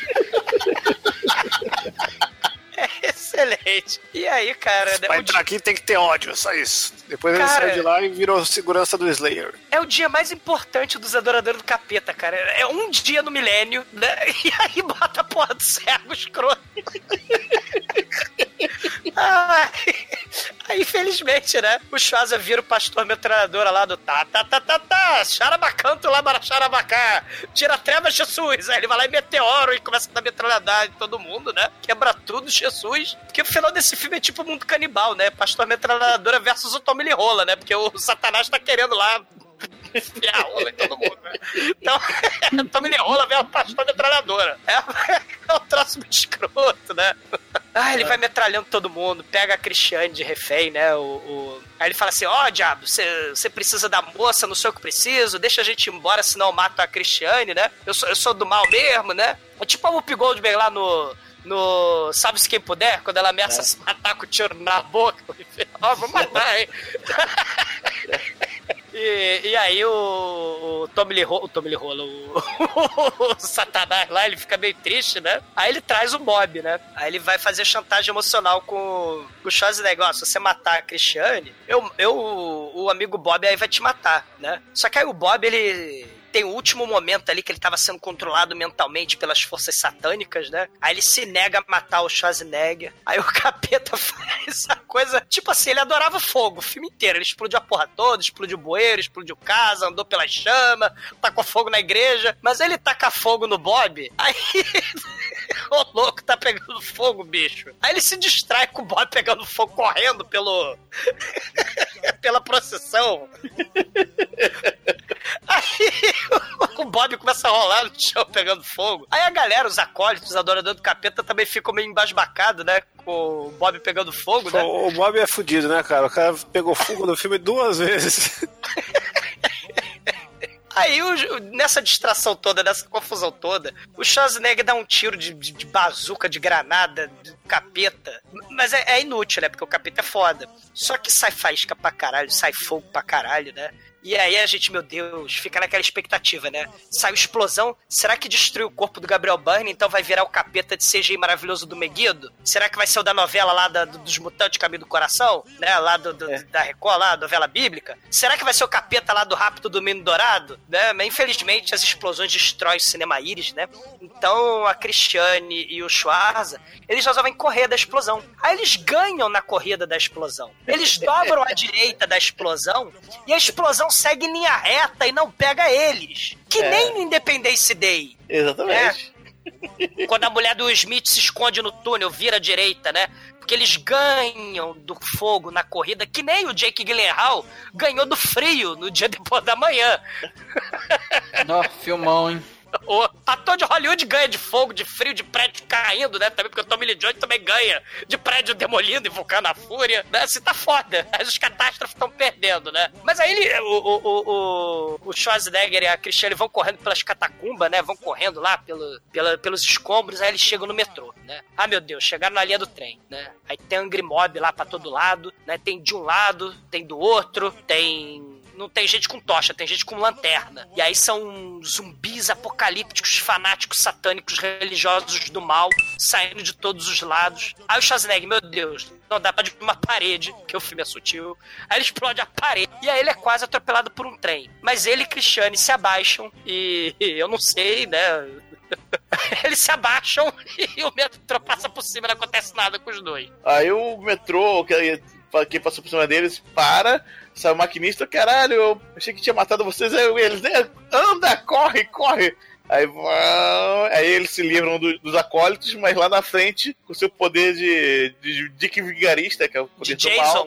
É excelente. E aí, cara, Pra o entrar aqui tem que ter ódio, só isso. Depois ele Cara- saiu de lá e virou segurança do Slayer. É o dia mais importante dos adoradores do capeta, cara. É um dia no milênio, né? E aí bota a porra do cego escroto. Ai, aí, infelizmente, né? O Schwarza vira o pastor metralhadora lá do tá, tá, tá, tá, tá, xarabacanto lá, para xarabacá, tira trevas, Jesus. Aí ele vai lá e meteoro e começa a dar metralhadada em todo mundo, né? Quebra tudo, Jesus. Porque o final desse filme é tipo mundo canibal, né? Pastor metralhadora versus o Tommy Lee Rola, né? Porque o Satanás tá querendo lá enfiar rola em todo mundo, né? Então, Tommy Lee Rola vê a pastor metralhadora. É, é um troço muito escroto, né? Ah, ele vai metralhando todo mundo, pega a Cristiane de refém, né? O, o- Aí ele fala assim: Ó, diabo, você precisa da moça, não sei o que preciso, deixa a gente ir embora, senão eu mato a Cristiane, né? Eu sou, eu sou do mal mesmo, né? É tipo a Whoopi Goldberg lá no. No Sabe-se quem puder, quando ela ameaça se matar com o tiro na boca. Ó, vou matar, hein? E, e aí o, o Tommy Lee o Tommy Lee Roll, o, o Satanás lá, ele fica meio triste, né? Aí ele traz o Bob, né? Aí ele vai fazer chantagem emocional com, com o Schwarzenegger. Ó, se você matar a Cristiane, eu, eu, o amigo Bob aí vai te matar, né? Só que aí o Bob, ele tem o último momento ali que ele tava sendo controlado mentalmente pelas forças satânicas, né? Aí ele se nega a matar o Schwarzenegger. Aí o capeta faz a coisa. Tipo assim, ele adorava fogo o filme inteiro. Ele explodiu a porra toda, explodiu o bueiro, explodiu casa, andou pela chama, tacou fogo na igreja. Mas ele taca fogo no Bob. Aí. Ô louco, tá pegando fogo, bicho. Aí ele se distrai com o Bob pegando fogo, correndo pelo. pela procissão. Aí o Bob começa a rolar no chão pegando fogo. Aí a galera, os acólitos, os adoradores do capeta também ficam meio embasbacados, né? Com o Bob pegando fogo, né? O, o Bob é fudido, né, cara? O cara pegou fogo no filme duas vezes. Aí, o- nessa distração toda, nessa confusão toda, o Schwarzenegger dá um tiro de, de, de bazuca, de granada, de capeta. Mas é, é inútil, né? Porque o capeta é foda. Só que sai faísca pra caralho, sai fogo pra caralho, né? E aí a gente, meu Deus, fica naquela expectativa, né? Saiu explosão, será que destruiu o corpo do Gabriel Byrne, então vai virar o capeta de CGI maravilhoso do Meguido? Será que vai ser o da novela lá da- do- dos Mutantes Caminho do Coração? Né? Lá do, do- da Record, lá, novela bíblica? Será que vai ser o capeta lá do Rápido do Menino Dourado? Né? Mas infelizmente as explosões destroem o cinema íris, né? Então a Cristiane e o Schwarza, eles resolvem correr da explosão. Aí eles ganham na corrida da explosão. Eles dobram à direita da explosão e a explosão segue em linha reta e não pega eles. Que É. nem no Independence Day. Exatamente. Quando a mulher do Smith se esconde no túnel, vira à direita, né? Porque eles ganham do fogo na corrida, que nem o Jake Gyllenhaal ganhou do frio no dia depois da manhã. Ó, filmão, hein? O ator de Hollywood ganha de fogo, de frio, de prédio caindo, né? Também porque o Tommy Lee Jones também ganha de prédio demolindo vulcano à fúria, né? Se tá foda. As catástrofes estão perdendo, né? Mas aí ele, o, o, o, o- o Schwarzenegger e a Cristiane vão correndo pelas catacumbas, né? Vão correndo lá pelo, pela, pelos escombros, aí eles chegam no metrô, né? Ah, meu Deus, chegaram na linha do trem, né? Aí tem Angry Mob lá pra todo lado, né? Tem de um lado, tem do outro, tem não tem gente com tocha, tem gente com lanterna. E aí são zumbis apocalípticos, fanáticos, satânicos, religiosos do mal, saindo de todos os lados. Aí o Schwarzenegger, meu Deus, não dá pra de uma parede, que o filme é sutil. Aí ele explode a parede. E aí ele é quase atropelado por um trem. Mas ele e Cristiane se abaixam e eu não sei, né? Eles se abaixam e o metrô passa por cima, não acontece nada com os dois. Aí o metrô, que- quem passou por cima deles, para, sai o maquinista, caralho, eu achei que tinha matado vocês, aí eles, né, anda, corre, corre. Aí vão, aí eles se livram do- dos acólitos, mas lá na frente, com seu poder de, de Dick Vigarista, que é o poder De do mal.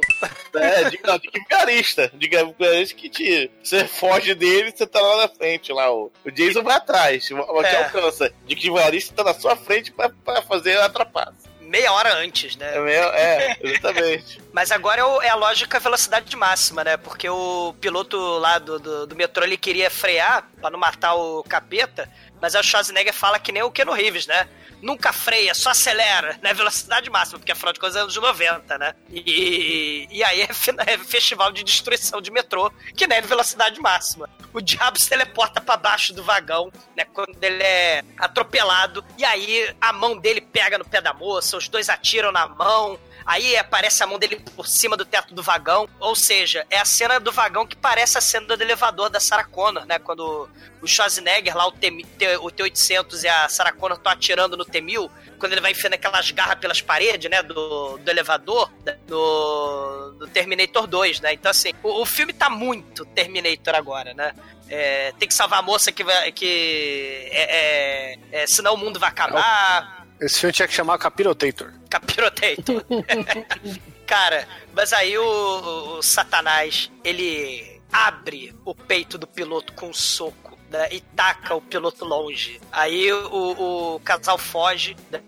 É, Dick, não, Dick Vigarista. Dick Vigarista que te, você foge dele você tá lá na frente, lá. O, o Jason vai atrás, te É. alcança. Dick Vigarista tá na sua frente pra, pra fazer a trapaça. Meia hora antes, né? É, meio- é, exatamente. Mas agora é, é a lógica velocidade máxima, né? Porque o piloto lá do, do, do metrô ele queria frear pra não matar o capeta, mas o Schwarzenegger fala que nem o Keanu Reeves, né? Nunca freia, só acelera, né? Velocidade máxima, porque afinal de contas é anos 90, né? E, e aí é, é festival de destruição de metrô, que nem é velocidade máxima. O diabo se teleporta pra baixo do vagão, né? Quando ele é atropelado, e aí a mão dele pega no pé da moça, os dois atiram na mão, Aí aparece a mão dele por cima do teto do vagão. Ou seja, é a cena do vagão que parece a cena do elevador da Sarah Connor, né? Quando o Schwarzenegger lá, o, T, o T-800 e a Sarah Connor estão atirando no T-1000. Quando ele vai enfiando aquelas garras pelas paredes, né? Do, do elevador, do, do Terminator 2, né? Então, assim, o, o filme tá muito Terminator agora, né? É, tem que salvar a moça que vai. Que, é, é, é, senão o mundo vai acabar. Esse filme tinha que chamar Capirotator. Capirotator. Cara, mas aí o, o- Satanás, ele abre o peito do piloto com um soco. né, e taca o piloto longe. Aí o, o casal foge né,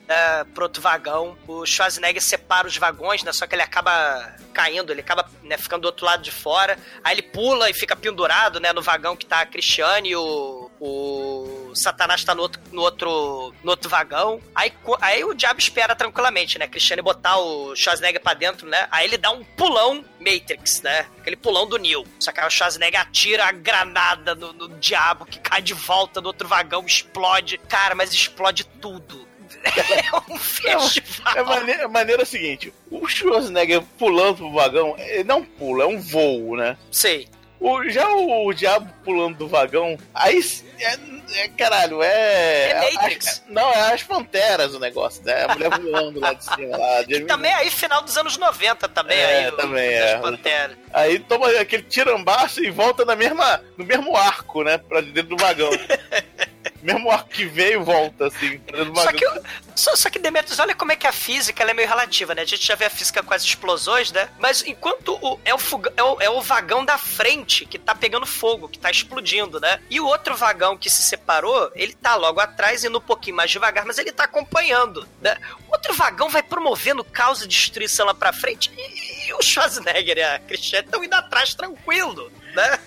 pro outro vagão. O Schwarzenegger separa os vagões, né? Só que ele acaba caindo, ele acaba né, ficando do outro lado de fora. Aí ele pula e fica pendurado né, no vagão que tá a Cristiane e o, o Satanás tá no outro, no outro, no outro vagão. Aí, aí o diabo espera tranquilamente, né? Cristiane botar o Schwarzenegger pra dentro, né? Aí ele dá um pulão Matrix, né? Aquele pulão do Neo. Só que aí o Schwarzenegger atira a granada no, no diabo que cai de volta do outro vagão, explode. Cara, mas explode tudo. É um festival. É maneira, a maneira é a seguinte: o Schwarzenegger pulando pro vagão, ele não pula, é um voo, né? Sei. O, já o diabo pulando do vagão, aí é, é- caralho, é. É Matrix. não, é as panteras o negócio, né? A mulher voando lá de cima lá. de- Também aí, final dos anos 90 também, É, aí. o- também das é. Panteras. Aí toma aquele tirambaço e volta na mesma, no mesmo arco, né? Pra dentro do vagão. mesmo arco que veio, volta, assim, Só que, o- só, só que Demetrius, olha como é que a física é meio relativa, né? A gente já vê a física com as explosões, né? Mas enquanto o, é, o fuga- é, o, é o vagão da frente que tá pegando fogo, que tá explodindo, né? E o outro vagão que se separou, ele tá logo atrás, indo um pouquinho mais devagar, mas ele tá acompanhando, né? O outro vagão vai promovendo caos e destruição lá pra frente e, e o Schwarzenegger e a Cristiane estão indo atrás tranquilo, né?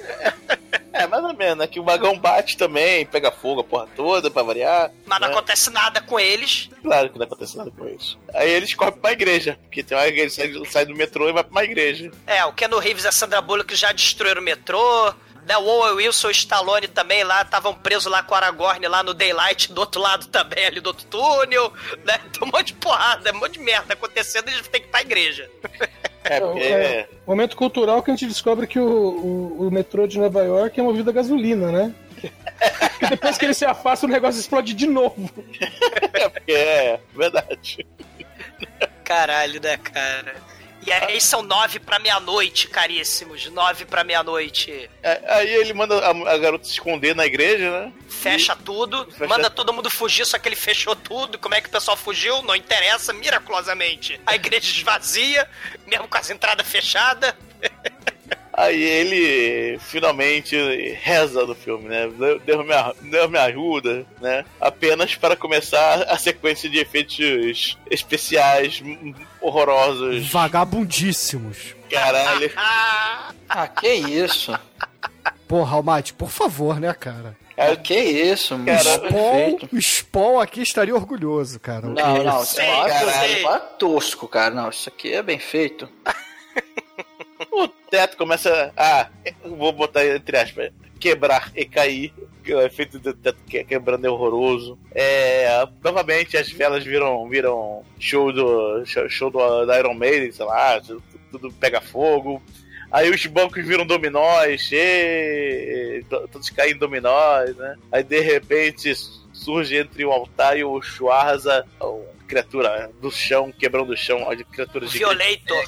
É, mais ou menos, né? Que o vagão bate também, pega fogo a porra toda, pra variar. Mas não né? acontece nada com eles. Claro que não acontece nada com isso. Aí eles correm pra igreja, porque tem uma igreja, sai, sai do metrô e vai pra uma igreja. É, o Keanu Reeves e a Sandra Bullock já destruíram o metrô. Né, o Owen Wilson e o Stallone também lá estavam presos lá com o Aragorn lá no Daylight, do outro lado também, ali do outro túnel. Né? Tem um monte de porrada, um monte de merda acontecendo e eles têm que ir pra igreja. É, É, porque. é, momento cultural que a gente descobre que o, o, o metrô de Nova York é movido a gasolina, né? Porque depois que ele se afasta, o negócio explode de novo. É, porque é verdade. Caralho, né, cara? E aí são nove pra meia-noite, caríssimos. Nove pra meia-noite. É, Aí ele manda a, a garota se esconder na igreja, né? Fecha tudo, Fecha- manda todo mundo fugir, só que ele fechou tudo. Como é que o pessoal fugiu? Não interessa, miraculosamente. A igreja esvazia, mesmo com as entradas fechadas. Aí ele finalmente reza no filme, né? Deus me, Deus me ajuda, né? Apenas para começar a sequência de efeitos especiais horrorosos. Vagabundíssimos. Caralho. Ah, que isso? Porra, Almighty, por favor, né, cara? Ah, que isso, mano. O Spawn aqui estaria orgulhoso, cara. Não, não, isso é, isso é tosco, cara. Não, isso aqui é bem feito. O teto começa a. Vou botar entre aspas. Quebrar e cair. que O efeito do teto que- quebrando é horroroso. É, novamente as velas viram, viram show do. show, do, da Iron Maiden, sei lá, tudo, tudo pega fogo. Aí os bancos viram dominós, e, to- todos caem em dominós, né? Aí de repente surge entre o altar e o Schwarza uma criatura do chão, quebrando o chão, a criatura de Violator.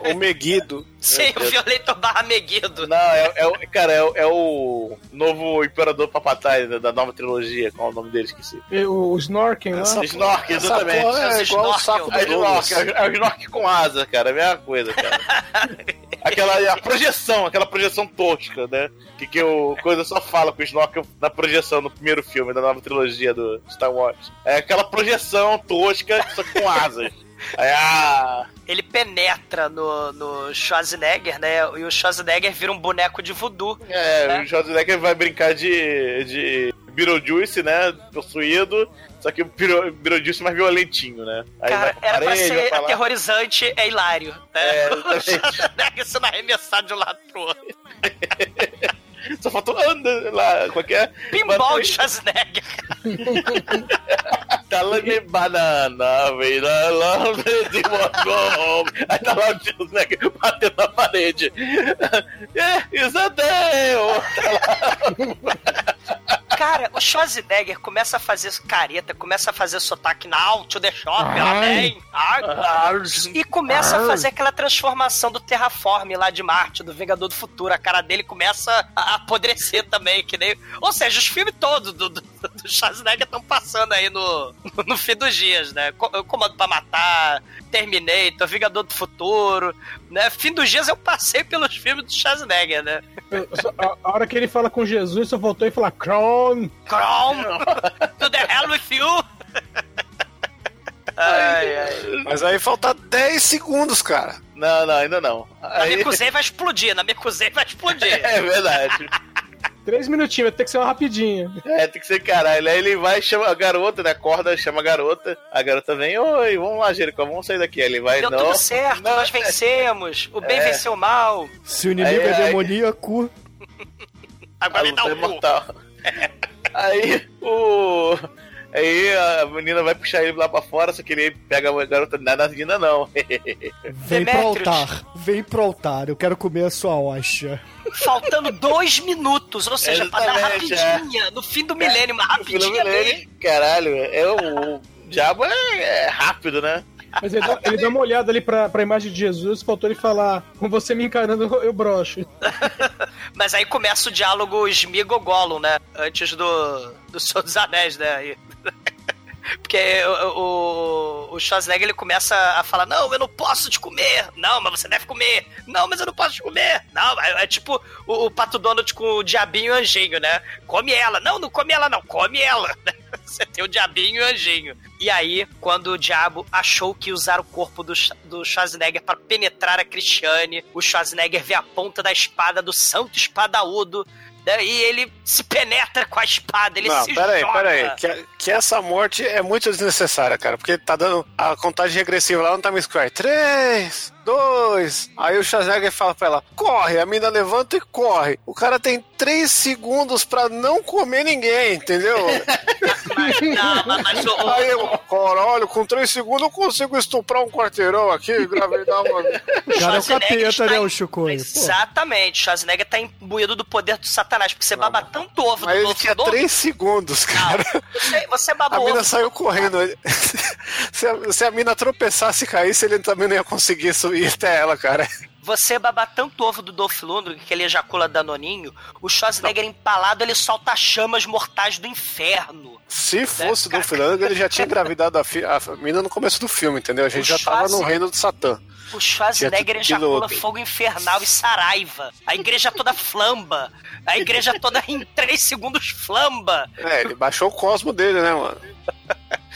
O Meguido. Sim, o Violator barra Meguido. Não, é, é o- cara, é, o- é o novo Imperador Papatai da, da nova trilogia. Qual é o nome dele? Esqueci. E O, Snorken lá. Essa- Snork, Essa exatamente. porra é igual o Snorkel. saco do É Douglas. Snork, é o- é Snork com asa, cara. É a mesma coisa, cara. aquela a projeção, aquela projeção tosca, né? Que, que o coisa só fala com o Snorkel na projeção no primeiro filme da nova trilogia do Star Wars. É aquela projeção tosca, só que com asas. Aí, ah, Ele penetra no, no Schwarzenegger, né? E o Schwarzenegger vira um boneco de voodoo. é, É. o Schwarzenegger vai brincar de, de Beetlejuice, né? Possuído. Só que o Beetle- Beetlejuice mais violentinho, né? Aí Cara, pra era pra parede, ser pra lá. aterrorizante, é hilário. Né? É, o. Schwarzenegger sendo arremessado de um lado pro outro. Só faltou anda lá, qualquer. Pinball de Schwarzenegger. Tá lá de banana, vem lá, lá, de morgão. Aí tá lá o Schwarzenegger batendo na parede. É, exatamente. Cara, o Schwarzenegger começa a fazer careta, começa a fazer sotaque na Out the Shop, ela vem. E começa a fazer aquela transformação do Terraform lá de Marte, do Vingador do Futuro. A cara dele começa a apodrecer também, que nem. Ou seja, os filmes todos do, do, do Schwarzenegger estão passando aí no, no fim dos dias, né? Co- Comando pra Matar, Terminator, Vingador do Futuro, né? Fim dos dias eu passei pelos filmes do Schwarzenegger, né? A hora que ele fala com Jesus, só voltou e fala Kron. Chrome! to the hell with you! ai, ai. Mas aí falta 10 segundos, cara. Não, não, ainda não. Na Aí, Mekuzei vai explodir, na Mekuzei vai explodir. é verdade. Três minutinhos, vai ter que ser uma rapidinha. É, tem que ser caralho. Aí ele vai, chama a garota, né? Acorda, chama a garota. A garota vem, oi, vamos lá, Jericó, vamos sair daqui. Aí ele vai, Deu não. tudo certo, não, nós vencemos. O bem É. venceu o mal. Se o inimigo Aí, é aí. demoníaco, Agora me dá o cu. Aí o. Aí a menina vai puxar ele lá pra fora, só que ele pega a garota. Não é na menina, não. vem pro altar. Vem pro altar. Eu quero comer a sua hóstia. Faltando dois minutos, ou seja, pra dar Exatamente, rapidinha, no fim do milênio, mas Pelo rapidinha menos, mesmo. Caralho, é o. o diabo é, é rápido, né? Mas ele dá, ele dá uma olhada ali pra, pra imagem de Jesus, faltou ele falar, com você me encarando, eu- broxo. Mas aí começa o diálogo Smigo Gollum, né? Antes do, do Senhor dos Anéis, né? Porque o, o, Schwarzenegger ele começa a falar: Não, eu não posso te comer. Não, mas você deve comer. Não, mas eu não posso te comer. Não, é, é tipo o, o Pato Donald com o diabinho e o anjinho, né? Come ela. Não, não come ela, não. Come ela. Você tem o diabinho e o anjinho. E aí, quando o diabo achou que usar o corpo do, do Schwarzenegger para penetrar a Cristiane, o Schwarzenegger vê a ponta da espada do santo espadaúdo. Daí ele se penetra com a espada, ele não, se peraí, joga. peraí. Que, que essa morte é muito desnecessária, cara. Porque tá dando a contagem regressiva lá no Time Square. Três, dois. Aí o Schwarzenegger fala pra ela: corre. A mina levanta e corre. O cara tem três segundos pra não comer ninguém, entendeu? Mas, não, mas, o, Aí eu, caralho, com três segundos eu consigo estuprar um quarteirão aqui, gravidar uma. O cara é o capeta, está né, o Chicoi? Pô. Exatamente, o Schwarzenegger tá imbuído do poder do satanás, porque você baba tanto ovo Mas do ele tinha três segundos, cara. você, você baba A mina ovo. saiu correndo. Se a, se a mina tropeçasse e caísse, ele também não ia conseguir subir até ela, cara. Você babar tanto ovo do Dolph Lundgren que ele ejacula danoninho, o Schwarzenegger empalado ele solta chamas mortais do inferno. Se fosse do Lundgren, ele já tinha engravidado a, fi- a mina no começo do filme, entendeu? A gente O já tava no Schwarzen- reino do Satã. O Schwarzenegger ejacula fogo infernal e saraiva. A igreja toda flamba. A igreja toda em três segundos flamba. É, ele baixou o cosmo dele, né, mano?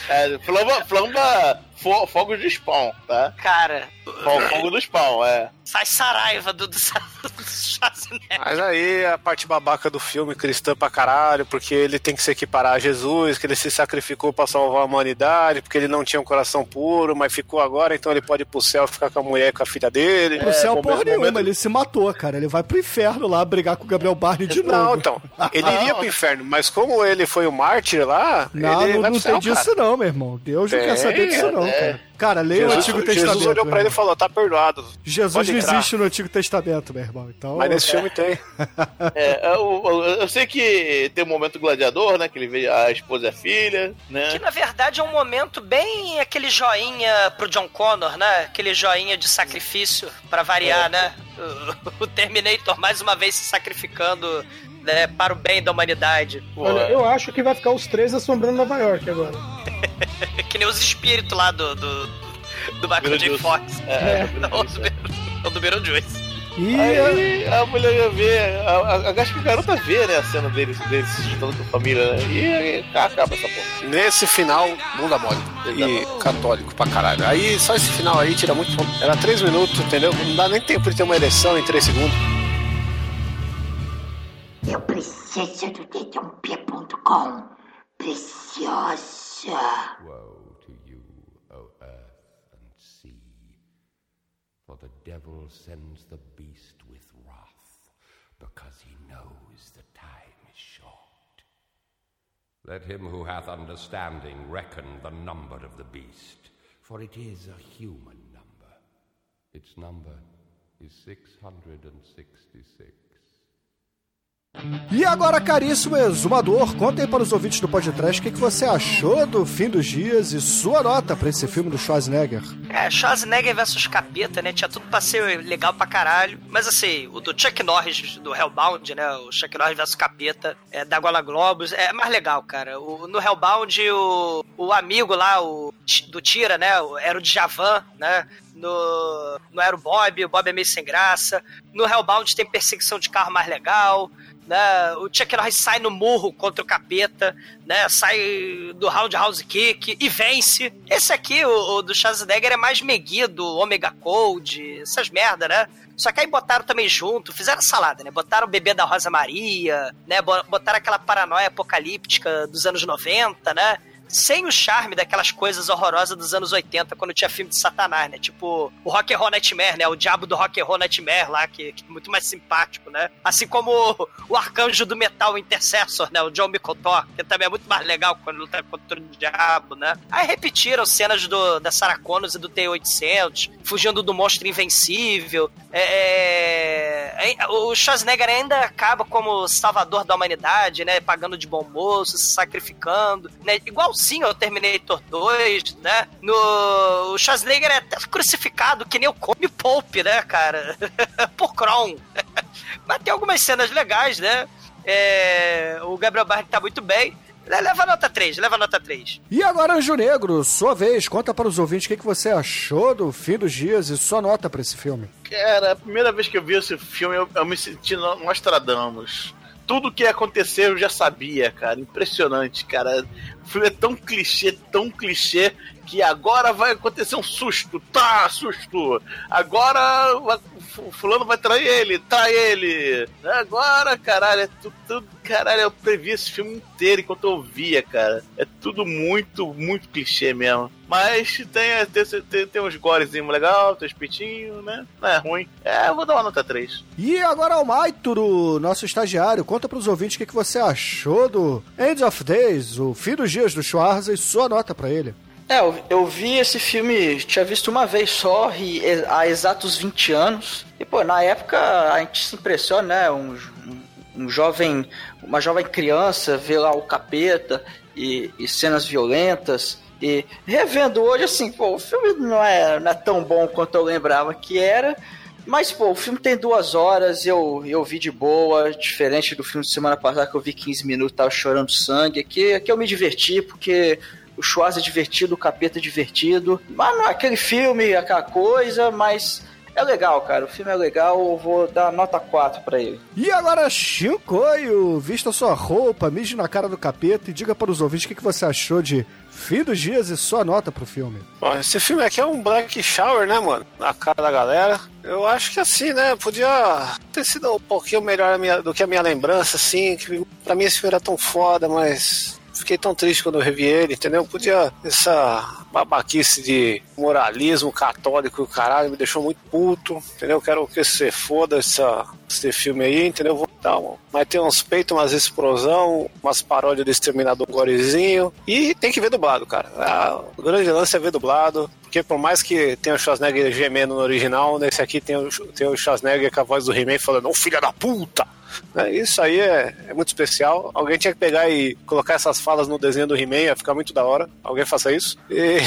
É, flamba, flamba fo, fogo de spawn, tá? Cara, Fo- Fogo do spawn, é. sai saraiva do, do, do Schwarzenegger. Mas aí a parte babaca do filme, cristã pra caralho, porque ele tem que se equiparar a Jesus, que ele se sacrificou pra salvar a humanidade, porque ele não tinha um coração puro, mas ficou agora, então ele pode ir pro céu e ficar com a mulher e com a filha dele. Pro céu, porra nenhuma, momento- ele se matou, cara. Ele vai pro inferno lá brigar com o Gabriel Barney de Não, novo. então. Ele iria pro inferno, mas como ele foi o mártir lá, Não, ele não, vai não tem disso não, meu irmão. Deus não Tem, quer saber disso não, é. cara. Cara, leia o Jesus, Antigo Jesus Testamento. olhou pra ele e falou: tá perdoado. Jesus Pode não entrar. existe no Antigo Testamento, meu irmão. Então, Mas nesse filme tem. É, eu, eu- eu sei que tem um momento gladiador, né? Que ele vê a esposa e a filha, Que né? na verdade é um momento bem aquele joinha pro John Connor, né? Aquele joinha de sacrifício, pra variar, né? O, o Terminator mais uma vez se sacrificando né, para o bem da humanidade. Olha, eu acho que vai ficar os três assombrando Nova York agora. Que nem os espíritos lá do, do, do Michael J. Fox. É, Não, do, Beetlejuice. do Beetlejuice. E Aí a mulher vê, a, a, acho que a garota vê, né, a cena dele, dele se juntando com a família, né? E aí acaba essa porra. Nesse final, bunda mole. E católico pra caralho. Aí, só esse final aí tira muito. Era três minutos, entendeu? Não dá nem tempo de ter uma ereção em três segundos. Eu preciso do dedãopia.com. Woe to you, O earth and sea, for the devil sends the beast with wrath, because he knows the time is short. Let him who hath understanding reckon the number of the beast, for it is a human number. Its number is 666. E agora, caríssimo exumador, conta aí para os ouvintes do podcast o que, que você achou do Fim dos Dias e sua nota para esse filme do Schwarzenegger. É, Schwarzenegger versus Capeta, né? Tinha tudo pra ser legal pra caralho. Mas assim, o do Chuck Norris, do Hellbound, né? O Chuck Norris versus Capeta, é, da Gola Globos, é mais legal, cara. O, no Hellbound, o, o amigo lá, o do Tira, né? Era o Djavan, né? No, no era o Bob, o Bob é meio sem graça. No Hellbound tem perseguição de carro mais legal. Né? O Chuck Norris sai no murro contra o capeta, né? Sai do Roundhouse Kick e vence. Esse aqui, o, o do Schwarzenegger, é mais Meguido, Omega Code, essas merda, né? Só que aí botaram também junto, fizeram salada, né? Botaram o bebê da Rosa Maria, né? Bo- Botaram aquela paranoia apocalíptica dos anos 90, né? Sem o charme daquelas coisas horrorosas dos anos 80, quando tinha filme de Satanás, né? Tipo o Rock and Roll Nightmare, né? O diabo do Rock and Roll Nightmare lá, que, que é muito mais simpático, né? Assim como o, o arcanjo do metal Intercessor, né? O John Micotor, que também é muito mais legal quando luta contra o diabo, né? Aí repetiram cenas do, da Sarah Connors e do T-800, fugindo do monstro invencível. É, é, o Schwarzenegger ainda acaba como salvador da humanidade, né? Pagando de bom moço, se sacrificando, né? Igualzinho ao Terminator 2, né? No, o Schwarzenegger é até crucificado que nem o Come Pope, né, cara? Por Kron. Mas tem algumas cenas legais, né? É, o Gabriel Barry tá muito bem. Leva a nota 3, leva a nota 3. E agora, Anjo Negro, sua vez, conta para os ouvintes o que, que você achou do Fim dos Dias e sua nota para esse filme. Cara, a primeira vez que eu vi esse filme, eu, eu me senti no Nostradamus. Tudo que ia acontecer eu já sabia, cara. Impressionante, cara. O filme é tão clichê, tão clichê, que agora vai acontecer um susto. Tá, susto. Agora fulano vai trair ele, trai ele. Agora, caralho, é tudo, tudo- Caralho, eu previ esse filme inteiro enquanto eu via, cara. É tudo muito, muito clichê mesmo. Mas tem, tem, tem, tem uns gorezinhos legal, tem uns pitinhos, né? Não é ruim. É, eu vou dar uma nota 3. E agora o Maituro, nosso estagiário, conta para os ouvintes o que, que você achou do End of Days, o Fim dos Dias do Schwarza e sua nota para ele. É, eu, eu vi esse filme, tinha visto uma vez só, e, há exatos 20 anos. E, pô, na época a gente se impressiona, né? Um, um, um jovem, uma jovem criança vê lá o capeta e, e cenas violentas. E revendo hoje, assim, pô, o filme não é, não é tão bom quanto eu lembrava que era. Mas, pô, o filme tem duas horas, eu, eu vi de boa, diferente do filme de semana passada que eu vi 15 minutos tava chorando sangue. Aqui, aqui eu me diverti, porque o Schwarz é divertido, o Capeta é divertido. Mas não é aquele filme, aquela coisa, mas é legal, cara. O filme é legal, eu vou dar nota 4 pra ele. E agora, Chicoio, vista sua roupa, mije na cara do capeta e diga para os ouvintes o que, que você achou de Fim dos Dias e sua nota pro filme. Bom, esse filme aqui é um Black Shower, né, mano? Na cara da galera. Eu acho que assim, né? Podia ter sido um pouquinho melhor a minha- do que a minha lembrança, assim. Que pra mim esse filme era tão foda, mas. Fiquei tão triste quando eu revi ele, entendeu? Podia. Essa babaquice de moralismo católico o caralho me deixou muito puto, entendeu? Quero que você foda essa, esse filme aí, entendeu? Vou dar um, vai ter uns peitos, umas explosão, umas paródias do Exterminador Gorezinho. E tem que ver dublado, cara. O grande lance é ver dublado. Porque por mais que tenha o Schwarzenegger gemendo no original, nesse aqui tem o, tem o Schwarzenegger com a voz do He-Man falando, ô filha da puta! Né, Isso aí é, é muito especial. Alguém tinha que pegar e colocar essas falas no desenho do He-Man, ia ficar muito da hora. Alguém faça isso. E,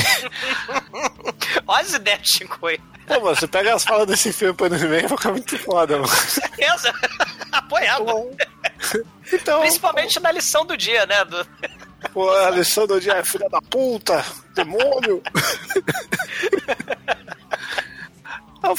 Olha as ideias, Chico. aí. pô, mano, você pega as falas desse filme e põe no He-Man, vai ficar muito foda, mano. Certeza. Apoiado. Então, Principalmente na lição do dia, né? Do... Pô, a lição do dia é filha da puta, demônio.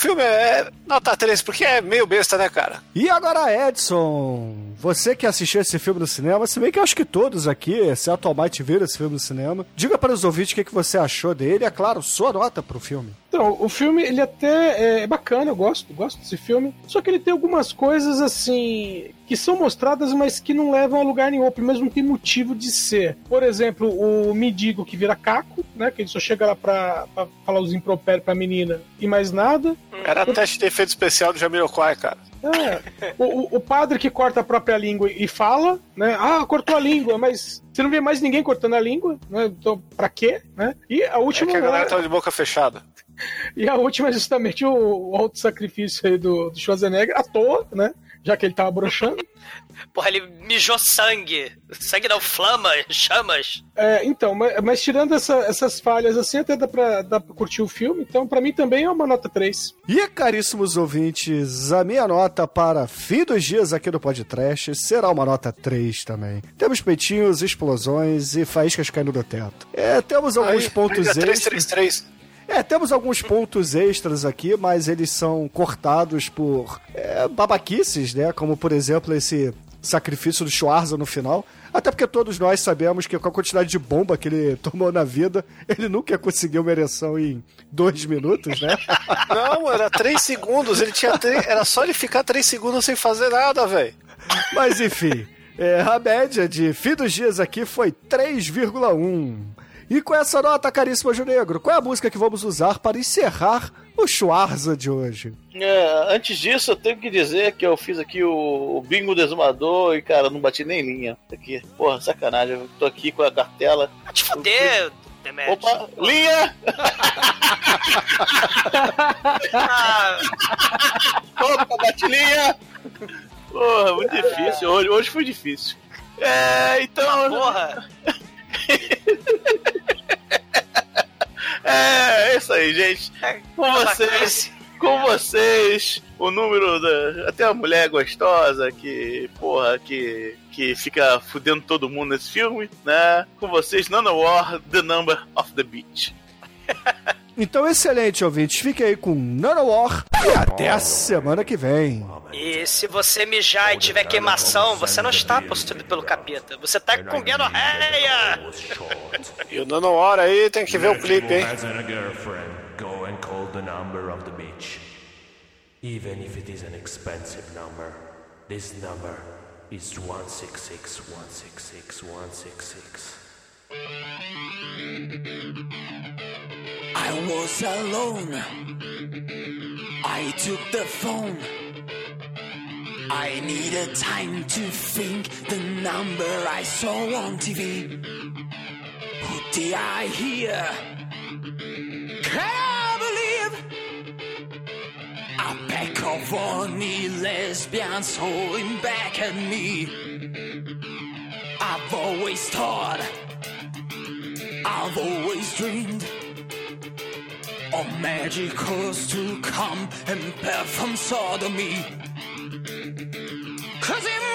Filme é nota 3, porque é meio besta, né, cara? E agora, Edson, você que assistiu esse filme no cinema, se bem que eu acho que todos aqui, exceto o Almighty, viram esse filme no cinema, diga para os ouvintes o que, que você achou dele, é claro, sua nota pro filme. Então, o filme, ele até é bacana, eu gosto, gosto desse filme. Só que ele tem algumas coisas, assim, que são mostradas, mas que não levam a lugar nenhum, pelo menos não tem motivo de ser. Por exemplo, o Mendigo que vira caco, né, que ele só chega lá pra, pra falar os impropérios pra menina e mais nada. Era teste de efeito especial do Jamiroquai, cara. É, o, o- padre que corta a própria língua e fala, né? Ah, cortou a língua, mas você não vê mais ninguém cortando a língua, né? Então, pra quê? Né? E a É última. que a galera é- tava de boca fechada. e a última é justamente o, o auto-sacrifício aí do, do Schwarzenegger, à toa, né? Já que ele tava broxando. Porra, ele mijou sangue. Sangue não, flama, chamas. É, então, mas, mas tirando essa- essas falhas assim, até dá pra, dá pra curtir o filme. Então, pra mim também é uma nota 3. E, caríssimos ouvintes, a minha nota para fim dos dias aqui do podcast será uma nota 3 também. Temos peitinhos, explosões e faíscas caindo do teto. É, temos alguns Aí, pontos extras. 333. É, temos alguns pontos extras aqui, mas eles são cortados por é, babaquices, né? Como, por exemplo, esse sacrifício do Schwarza no final. Até porque todos nós sabemos que com a quantidade de bomba que ele tomou na vida, ele nunca ia conseguir uma ereção em dois minutos, né? Não, era 3 segundos. Ele tinha três- Era só ele ficar 3 segundos sem fazer nada, velho. Mas enfim, é, a média de fim dos dias aqui foi 3,1. E com essa nota, caríssimo Anjo Negro, qual é a música que vamos usar para encerrar o Schwarza de hoje? É, antes disso, eu tenho que dizer que eu fiz aqui o, o bingo do exumador e, cara, não bati nem linha. Aqui, porra, sacanagem. Eu tô aqui com a cartela. Vai te fuder, Demet. Opa, linha! Ah, Opa, bati linha! Porra, muito difícil. Hoje, hoje foi difícil. É, então. porra. É, é isso aí, gente. Com vocês, com vocês, o número da. Até a mulher gostosa que, porra, que. que fica fudendo todo mundo nesse filme, né? Com vocês, Nana War, The Number of the Beach. Então, excelente, ouvintes. Fique aí com Nanowar e até a semana que vem. E se você mijar e tiver queimação, você não está possuído pelo capeta. Você tá com gonorreia. E o Nano Hora aí tem que ver o clipe, hein? Has a girlfriend, go and call the number of the beach. Even if it is an expensive number, this number is 166 166 166. I was alone. I took the phone. I needed time to think the number I saw on TV. Who did I hear? Can I believe? A pack of horny lesbians holding back at me. I've always thought I've always dreamed of magic to come and perform sodomy. Cause it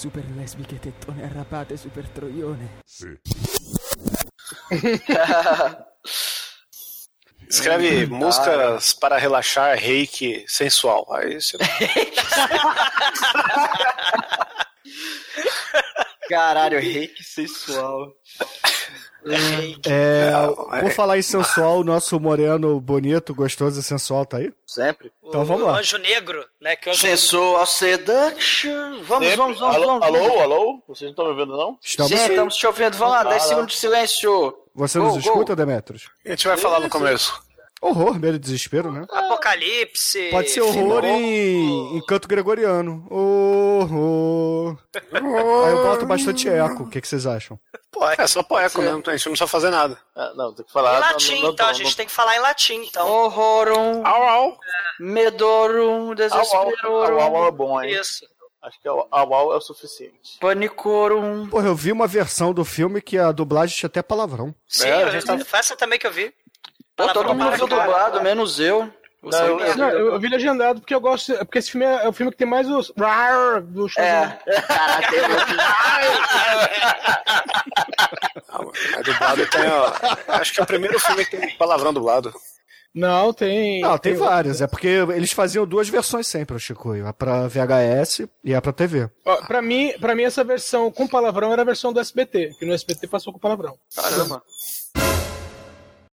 super lesbiche tettone arrapate super troione. Sì. Escreve músicas para relaxar, reiki sensual. Aí você... Caralho, reiki sensual. É, por é. falar em sensual, o nosso moreno bonito, gostoso e sensual tá aí? Sempre. Então vamos lá. O anjo negro, né? Que anjo... É sensual seduction. Vamos, vamos, vamos, alô, vamos. Alô, alô? Vocês não estão me ouvindo, não? Estamos Sim, estamos te ouvindo. Vamos lá, 10 segundos de silêncio. Você nos escuta, Demetros? A gente vai falar no começo. Horror, medo e desespero, né? Apocalipse. Pode ser horror em, em canto gregoriano. Horror. Aí eu boto bastante eco. O que, que vocês acham? É só pro eco mesmo, a gente não precisa fazer nada. Ah, não, tem que Em falar. latim, então, a gente tem que falar em latim, então. Horrorum. Au, au. Medorum. Desesperorum. Au, au é bom, hein? Isso. Acho que o au, au é o suficiente. Panicorum. Porra, eu vi uma versão do filme que a dublagem tinha até palavrão. Sim, É, a eu, gente tá- foi essa também que eu vi. Pô, todo mundo viu dublado, menos eu. Eu Não, sabia. eu- Não, eu, eu vi legendado porque eu gosto. Porque esse filme é, é o filme que tem mais os. Rar do Schwarzenegger. É. Caraca, É dublado tem, ó. Acho que é o primeiro filme que tem palavrão dublado. Não, tem. Não, tem várias. É porque eles faziam duas versões sempre, o Chico. A pra VHS e a pra TV. Ó, pra, mim, pra mim, essa versão com palavrão era a versão do SBT, que no SBT passou com palavrão. Caramba.